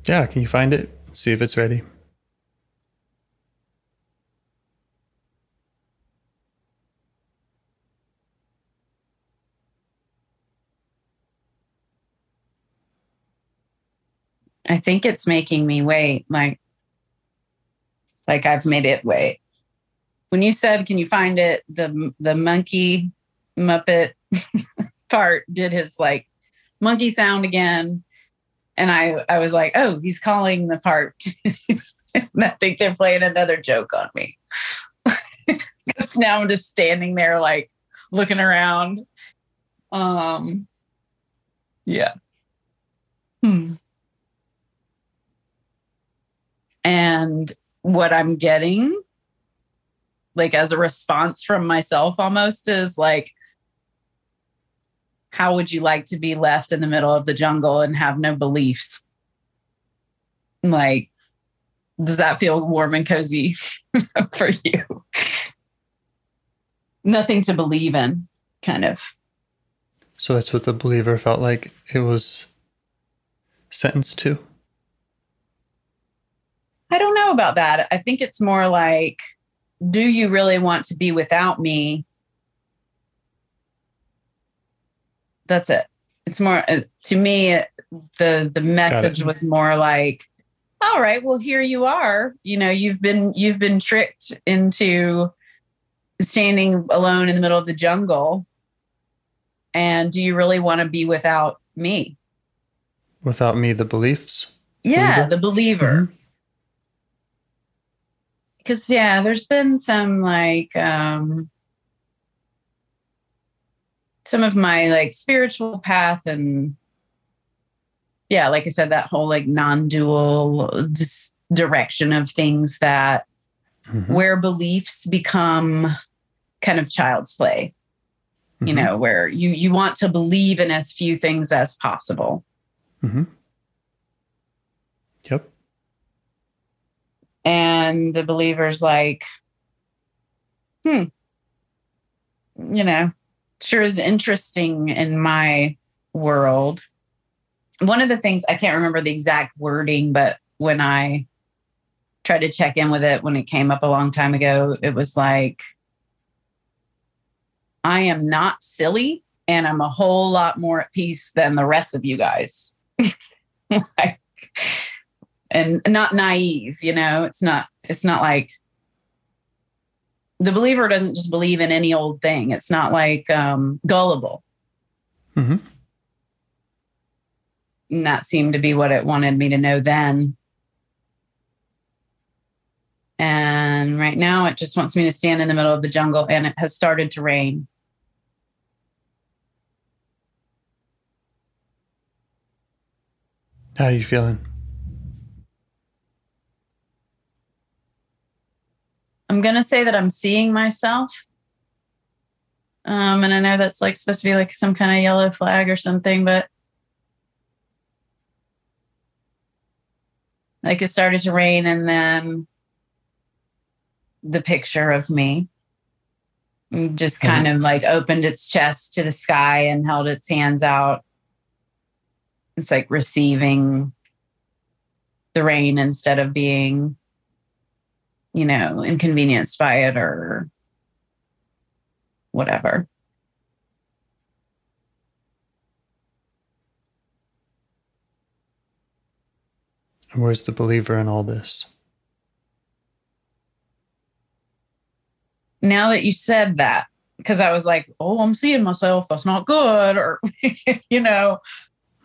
Yeah. Can you find it? See if it's ready. I think it's making me wait. Like, like I've made it wait. When you said, "Can you find it?" the the monkey Muppet part did his like monkey sound again, and I I was like, "Oh, he's calling the part." I think they're playing another joke on me because now I'm just standing there like looking around. Um, yeah. Hmm. and what i'm getting like as a response from myself almost is like how would you like to be left in the middle of the jungle and have no beliefs? Like does that feel warm and cozy for you? Nothing to believe in kind of. So that's what the believer felt like it was sentenced to. I don't know about that. I think it's more like, do you really want to be without me? That's it. It's more uh, to me. it- the The message was more like, all right, well, here you are. You know, you've been you've been tricked into standing alone in the middle of the jungle. And do you really want to be without me? Without me, the beliefs. Yeah, Believer? the believer. Mhm. Because yeah there's been some like um some of my like spiritual path and yeah like i said that whole like non-dual direction of things that Mhm. where beliefs become kind of child's play you Mhm. know where you you want to believe in as few things as possible Mhm. Yep. And the believer's like hmm you know sure is interesting in my world. One of the things i can't remember the exact wording but when i tried to check in with it when it came up a long time ago it was like i am not silly and i'm a whole lot more at peace than the rest of you guys. Like, and not naive you know? It's not it's not like the believer doesn't just believe in any old thing. It's not like um gullible. Mhm. and that seemed to be what it wanted me to know then. And right now it just wants me to stand in the middle of the jungle and it has started to rain. How are you feeling? I'm gonna say that I'm seeing myself. Um, and I know that's like supposed to be like some kind of yellow flag or something, but like it started to rain and then the picture of me just kind of like opened its chest to the sky and held its hands out it's like receiving the rain instead of being you know inconvenienced by it or whatever where's the believer in all this? now that you said that because i was like oh i'm seeing myself that's not good or you know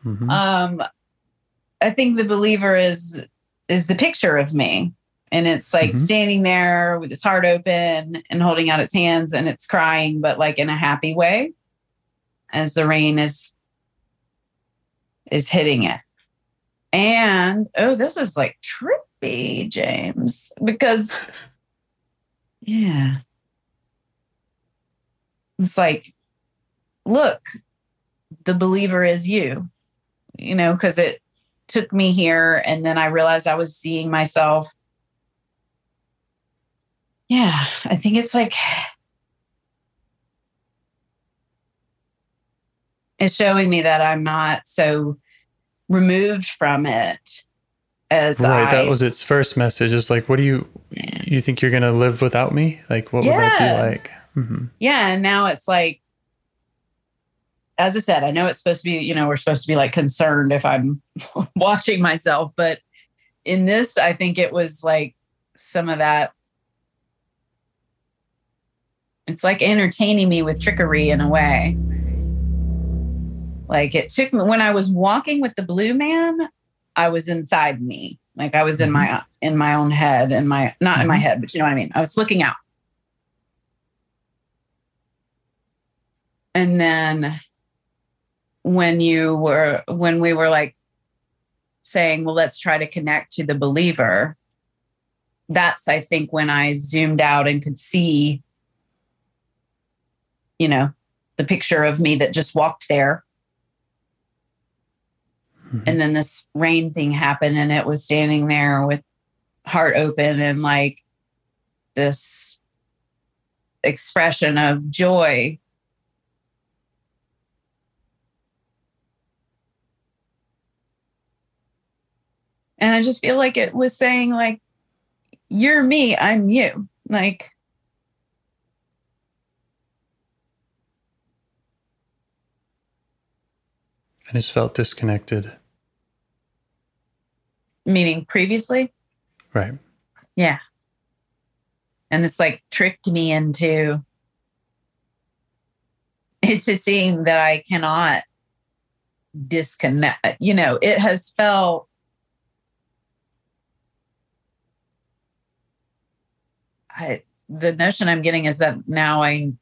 Mhm. um i think the believer is is the picture of me and it's like Mhm. standing there with its heart open and holding out its hands and it's crying but like in a happy way as the rain is is hitting it and oh this is like trippy james because yeah it's like look the believer is you you know because it took me here and then i realized i was seeing myself yeah i think it's like it's showing me that i'm not so removed from it as Right, I, that was its first message. It's like, what do you you think you're gonna live without me? Like, what would that Yeah. be like? hmm yeah and now it's like as i said i know it's supposed to be you know we're supposed to be like concerned if i'm watching myself but in this i think it was like some of that it's like entertaining me with trickery in a way. Like it took me when i was walking with the blue man i was inside me. Like i was in mm-hmm. my in my own head and my not in my mm-hmm. head but you know what i mean. I was looking out. And then when you were when we were like saying well let's try to connect to the believer that's i think when i zoomed out and could see you know the picture of me that just walked there Mhm. and then this rain thing happened and it was standing there with heart open and like this expression of joy and i just feel like it was saying like you're me i'm you like And it's felt disconnected. meaning previously Right. Yeah. And it's like tricked me into it's just seeing that I cannot disconnect. You know, it has felt I the notion I'm getting is that now I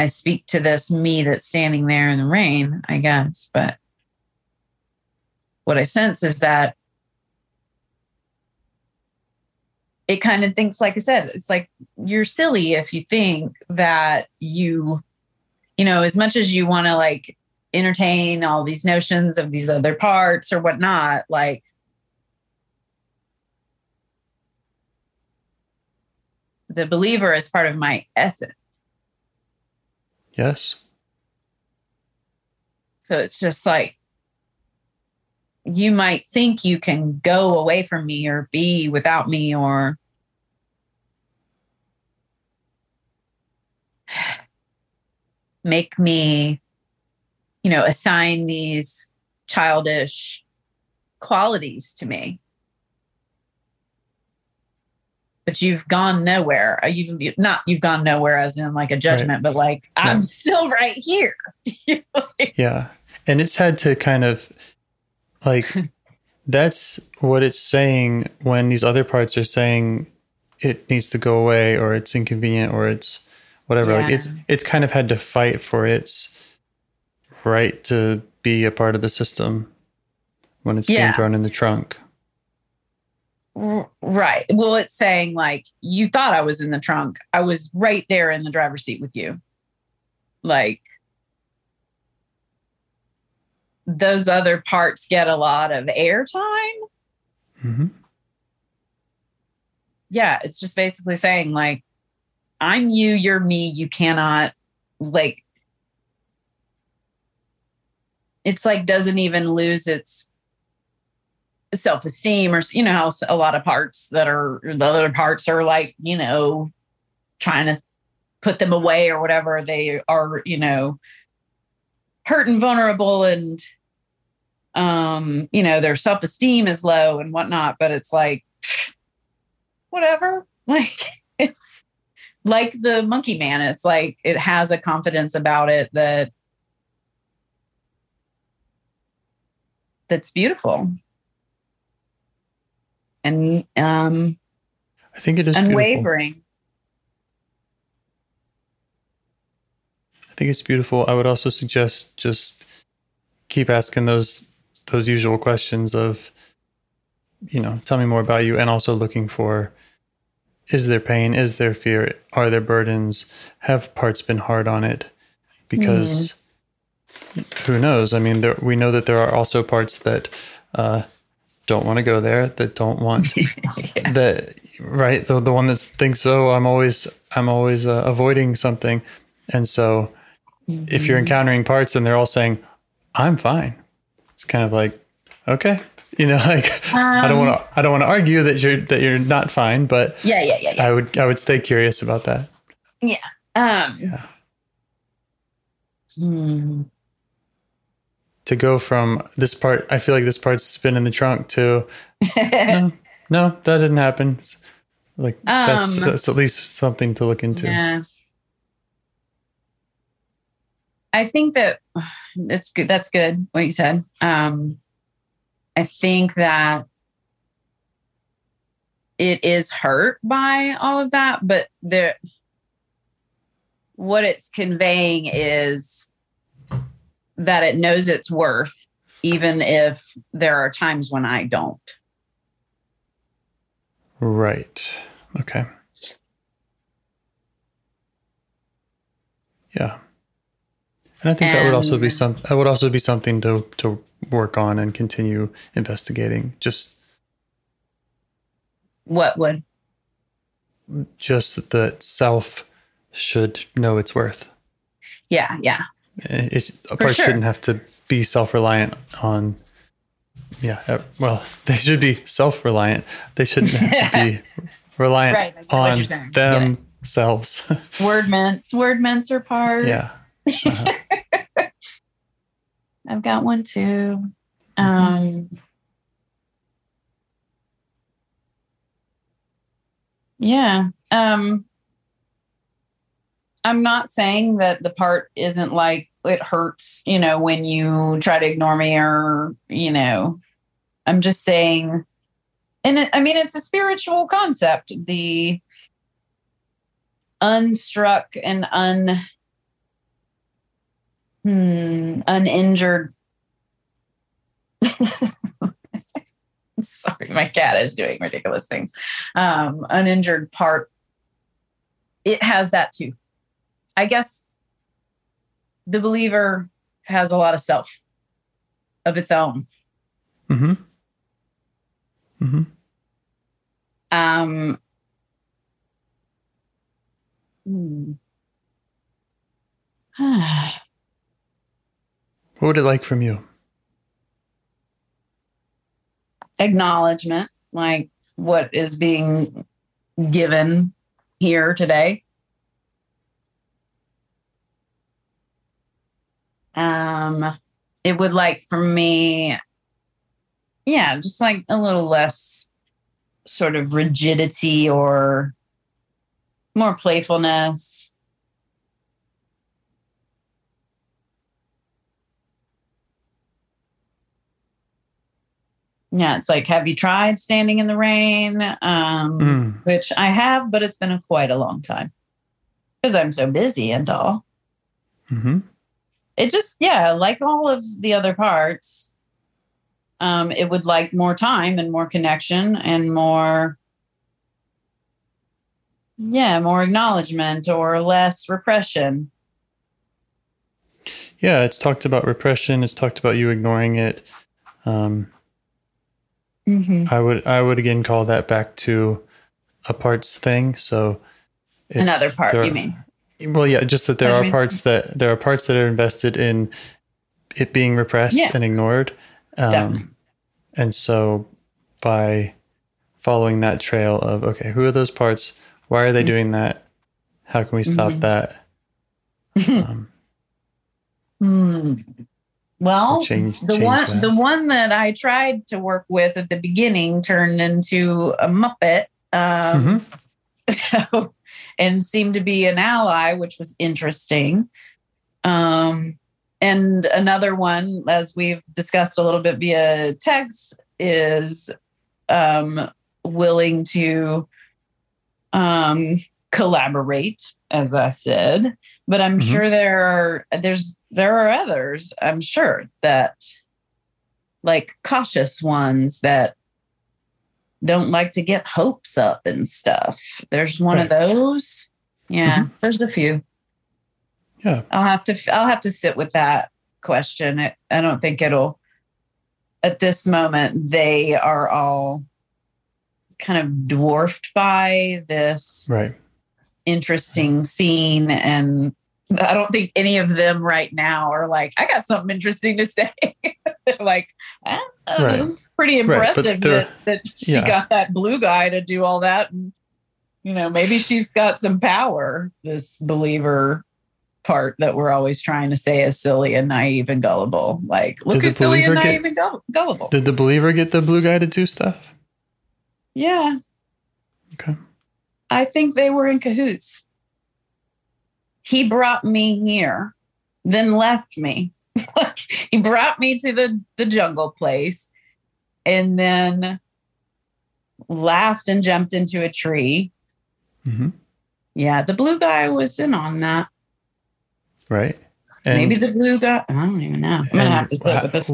I speak to this me that's standing there in the rain, I guess, but what I sense is that it kind of thinks like i said it's like you're silly if you think that you you know as much as you want to like entertain all these notions of these other parts or whatnot like the believer is part of my essence Yes. so it's just like you might think you can go away from me or be without me or make me you know assign these childish qualities to me but you've gone nowhere Uh, you've not you've gone nowhere as in like a judgment but like i'm still right here Yeah. And it's had to kind of like that's what it's saying when these other parts are saying it needs to go away or it's inconvenient or it's whatever. Like it's it's kind of had to fight for its right to be a part of the system when it's being thrown in the trunk. Right. Well, it's saying like you thought I was in the trunk. I was right there in the driver's seat with you. Like those other parts get a lot of airtime hmm yeah, it's just basically saying like, I'm you, you're me. You cannot like. It's like doesn't even lose its self esteem, or you know how a lot of parts that are the other parts are like you know trying to put them away or whatever. They are you know hurt and vulnerable and um you know their self esteem is low and whatnot. But it's like whatever. Like it's like the monkey man. It's like it has a confidence about it that that's beautiful. And um I think it is beautiful. unwavering. I think it's beautiful. I would also suggest just keep asking those those usual questions of you know, tell me more about you and also looking for is there pain, is there fear, are there burdens, have parts been hard on it? Because who knows? I mean, there, we know that there are also parts that uh, don't want to go there, that don't want Yeah. that right the the one that thinks oh i'm always i'm always uh, avoiding something and so if you're encountering parts and they're all saying i'm fine it's kind of like okay you know like i don't Um, want to i don't want to argue that you're that you're not fine but Yeah, yeah, yeah, yeah. i would i would stay curious about that yeah. Um Yeah. hmm. To go from this part i feel like this part's been in the trunk to no no that didn't happen like that's Um, that's at least something to look into Yeah. I think that it's good. That's good what you said. Um, I think that it is hurt by all of that, but there, what it's conveying is that it knows its worth, even if there are times when I don't. Right. Okay. Yeah. And I think that would also be And- some that would also be something to to work on and continue investigating. Just What would? just that self should know its worth. Yeah, yeah. It, a part sure. shouldn't have to be self-reliant on yeah, uh, well, they should be self-reliant. They shouldn't have to be reliant Right, I get what on you're saying. Get it. themselves. Word mints. Word mints are part. yeah. Uh-huh. I've got one too. Um, yeah. Um, I'm not saying that the part isn't like it hurts, you know, when you try to ignore me or, you know, I'm just saying, and it, I mean, it's a spiritual concept. The unstruck and un hmm, uninjured. Sorry, my cat is doing ridiculous things. Um, uninjured part. It has that too. I guess the believer has a lot of self of its own. Mm-hmm. Mm-hmm. Um, hmm. What would it like from you? acknowledgement, like what is being given here today. Um, it would like for me, yeah, just like a little less sort of rigidity or more playfulness. Yeah, it's like, have you tried standing in the rain? Um, Mm. which I have, but it's been a, quite a long time because I'm so busy and all. Mm-hmm. It just, yeah, like all of the other parts, um, it would like more time and more connection and more, yeah, more acknowledgement or less repression. Yeah, it's talked about repression. It's talked about you ignoring it. Um, Mhm. I would I would again call that back to a parts thing. So Another part, there you mean? Well, yeah, just that there What are parts that there are parts that are invested in it being repressed Yeah. and ignored. Um, and so by following that trail of okay, who are those parts? Why are they Mhm. doing that? How can we stop Mhm. that? Um, Hmm. Well, change, the change one that. the one that I tried to work with at the beginning turned into a muppet. Um, Mhm. so and seemed to be an ally, which was interesting. Um, and another one, as we've discussed a little bit via text, is um, willing to um, collaborate, as I said. But I'm Mhm. sure there are there's there are others. I'm sure that like cautious ones that don't like to get hopes up and stuff. There's one of those. Yeah, mm-hmm. there's a few. Yeah. I'll have to I'll have to sit with that question. I, I don't think it'll at this moment they are all kind of dwarfed by this right. interesting scene and I don't think any of them right now are like, I got something interesting to say. They're like, ah, Right. it's pretty impressive they're- that, that she yeah. got that blue guy to do all that. And, you know, maybe she's got some power, this believer part that we're always trying to say is silly and naive and gullible. Like, look at silly and believer get- naive and gull- gullible. Did the believer get the blue guy to do stuff? yeah. Okay. I think they were in cahoots. He brought me here, then left me. He brought me to the, the jungle place and then laughed and jumped into a tree. hmm Yeah, the blue guy was in on that. Right. Maybe the blue guy. I don't even know. I'm gonna have to sit with this.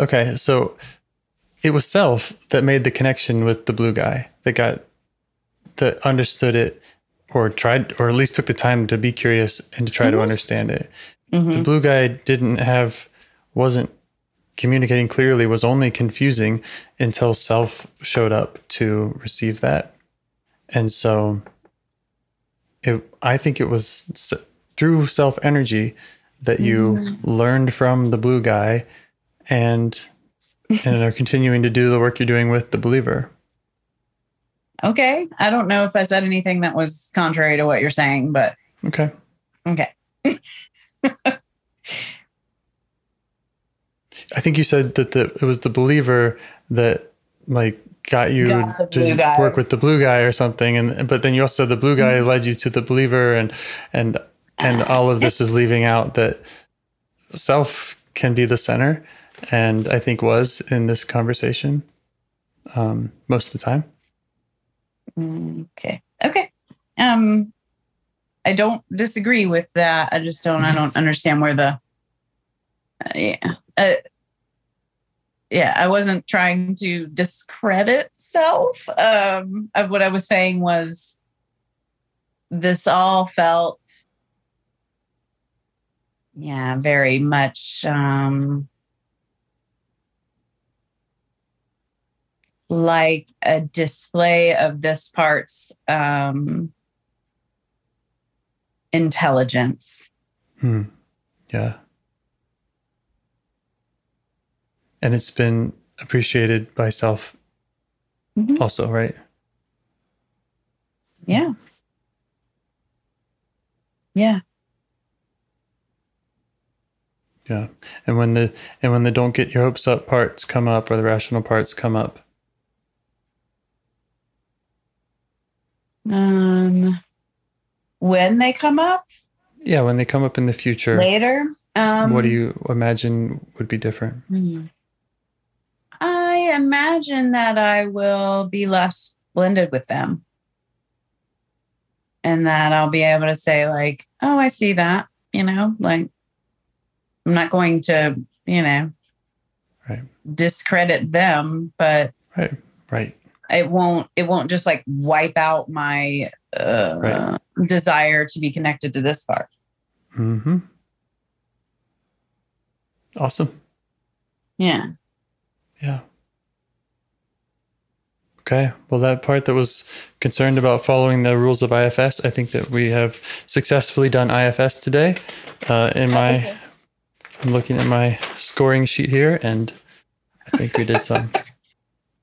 Okay, so it was self that made the connection with the blue guy that got that understood it or tried or at least took the time to be curious and to try to Mhm. understand it. The Mhm. blue guy didn't have wasn't communicating clearly was only confusing until self showed up to receive that. And so it I think it was through self energy that you learned from the blue guy and and are continuing to do the work you're doing with the believer. Okay. I don't know if I said anything that was contrary to what you're saying, but Okay. okay. I think you said that the it was the believer that like got you Got to guy. work with the blue guy or something and but then you also said the blue guy led you to the believer and and and all of this is leaving out that self can be the center and I think was in this conversation um most of the time. Mm, Okay. Okay. Um I don't disagree with that. I just don't I don't understand where the uh, yeah. Uh, yeah, I wasn't trying to discredit self. Um of what I was saying was this all felt yeah, very much um like a display of this part's um, intelligence. Hmm. Yeah. And it's been appreciated by self Mhm. also, right? Yeah. Yeah. Yeah. And when the and when the don't get your hopes up parts come up or the rational parts come up, Um, when they come up yeah, when they come up in the future, later, um, what do you imagine would be different? Hmm. I imagine that I will be less blended with them. And that I'll be able to say, like, oh, I see that, you know, like I'm not going to, you know, Right. discredit them, but Right. Right. It won't it won't just like wipe out my uh Right. desire to be connected to this part. Mm-hmm. Awesome. Yeah. Yeah. Okay. Well, that part that was concerned about following the rules of IFS, I think that we have successfully done IFS today. Uh, in my, I'm looking at my scoring sheet here, and I think we did some.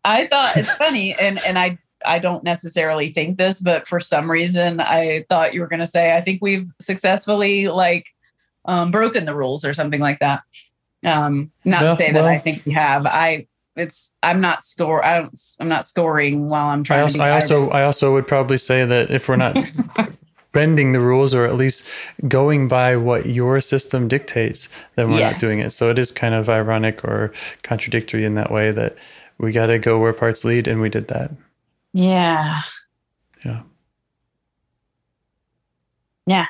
I thought it's funny, and and I I don't necessarily think this, but for some reason I thought you were going to say I think we've successfully like um, broken the rules or something like that. Um, not Yeah, to say that I think we have. I it's I'm not score. I don't. I'm not scoring while I'm I trying also, to. I also, I also would probably say that if we're not bending the rules or at least going by what your system dictates, then we're Yes. not doing it. So it is kind of ironic or contradictory in that way that we got to go where parts lead, and we did that. yeah. Yeah. Yeah.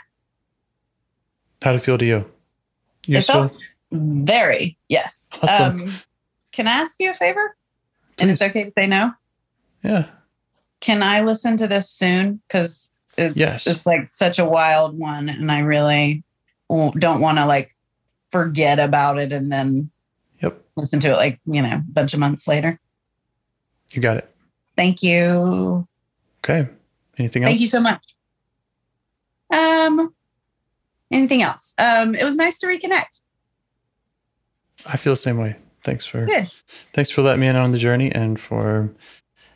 How did it feel to you? It felt very yes. Awesome. Um, can I ask you a favor? And it's okay to say no. yeah. Can I listen to this soon? Because it's Yes. it's like such a wild one, and I really don't want to like forget about it and then. Listen to it like you know a bunch of months later. You got it. Thank you. Okay. Anything else? Thank you so much. Um, anything else? Um, it was nice to reconnect. I feel the same way. Thanks for Good. thanks for letting me in on the journey and for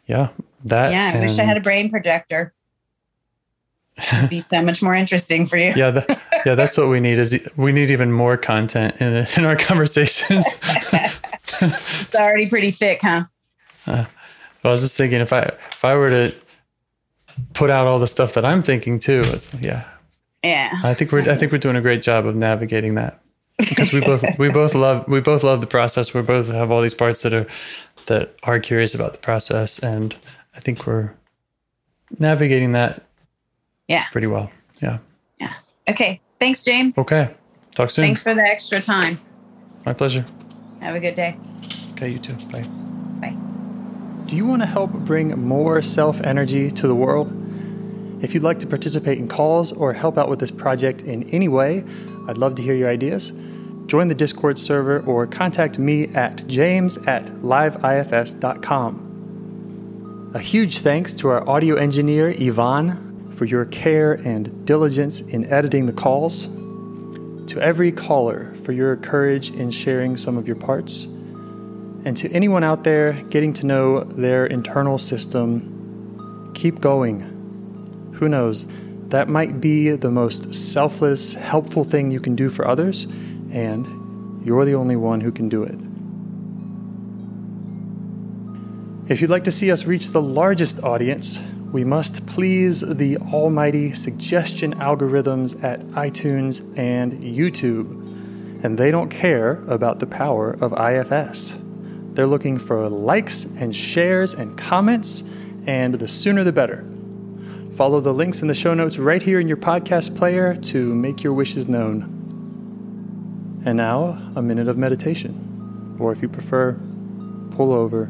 yeah that. Yeah, I wish I had a brain projector. It'd be so much more interesting for you. yeah, that, yeah, that's what we need. Is we need even more content in in our conversations. It's already pretty thick, huh? Uh, I was just thinking if I if I were to put out all the stuff that I'm thinking too, it's yeah. Yeah. I think we're I think we're doing a great job of navigating that because we both we both love we both love the process. We both have all these parts that are that are curious about the process, and I think we're navigating that Yeah. pretty well. Yeah. Okay. Thanks, James. Okay. Talk soon. Thanks for the extra time. My pleasure. Have a good day. Okay, you too. Bye. Bye. Do you want to help bring more self energy to the world? If you'd like to participate in calls or help out with this project in any way, I'd love to hear your ideas. Join the Discord server or contact me at james at liveifs.com. A huge thanks to our audio engineer, Yvonne, for your care and diligence in editing the calls. To every caller for your courage in sharing some of your parts. And to anyone out there getting to know their internal system, keep going. Who knows? That might be the most selfless, helpful thing you can do for others, and you're the only one who can do it. If you'd like to see us reach the largest audience, we must please the almighty suggestion algorithms at iTunes and YouTube. And they don't care about the power of IFS. They're looking for likes and shares and comments, and the sooner the better. Follow the links in the show notes right here in your podcast player to make your wishes known. And now, a minute of meditation. Or if you prefer, pull over.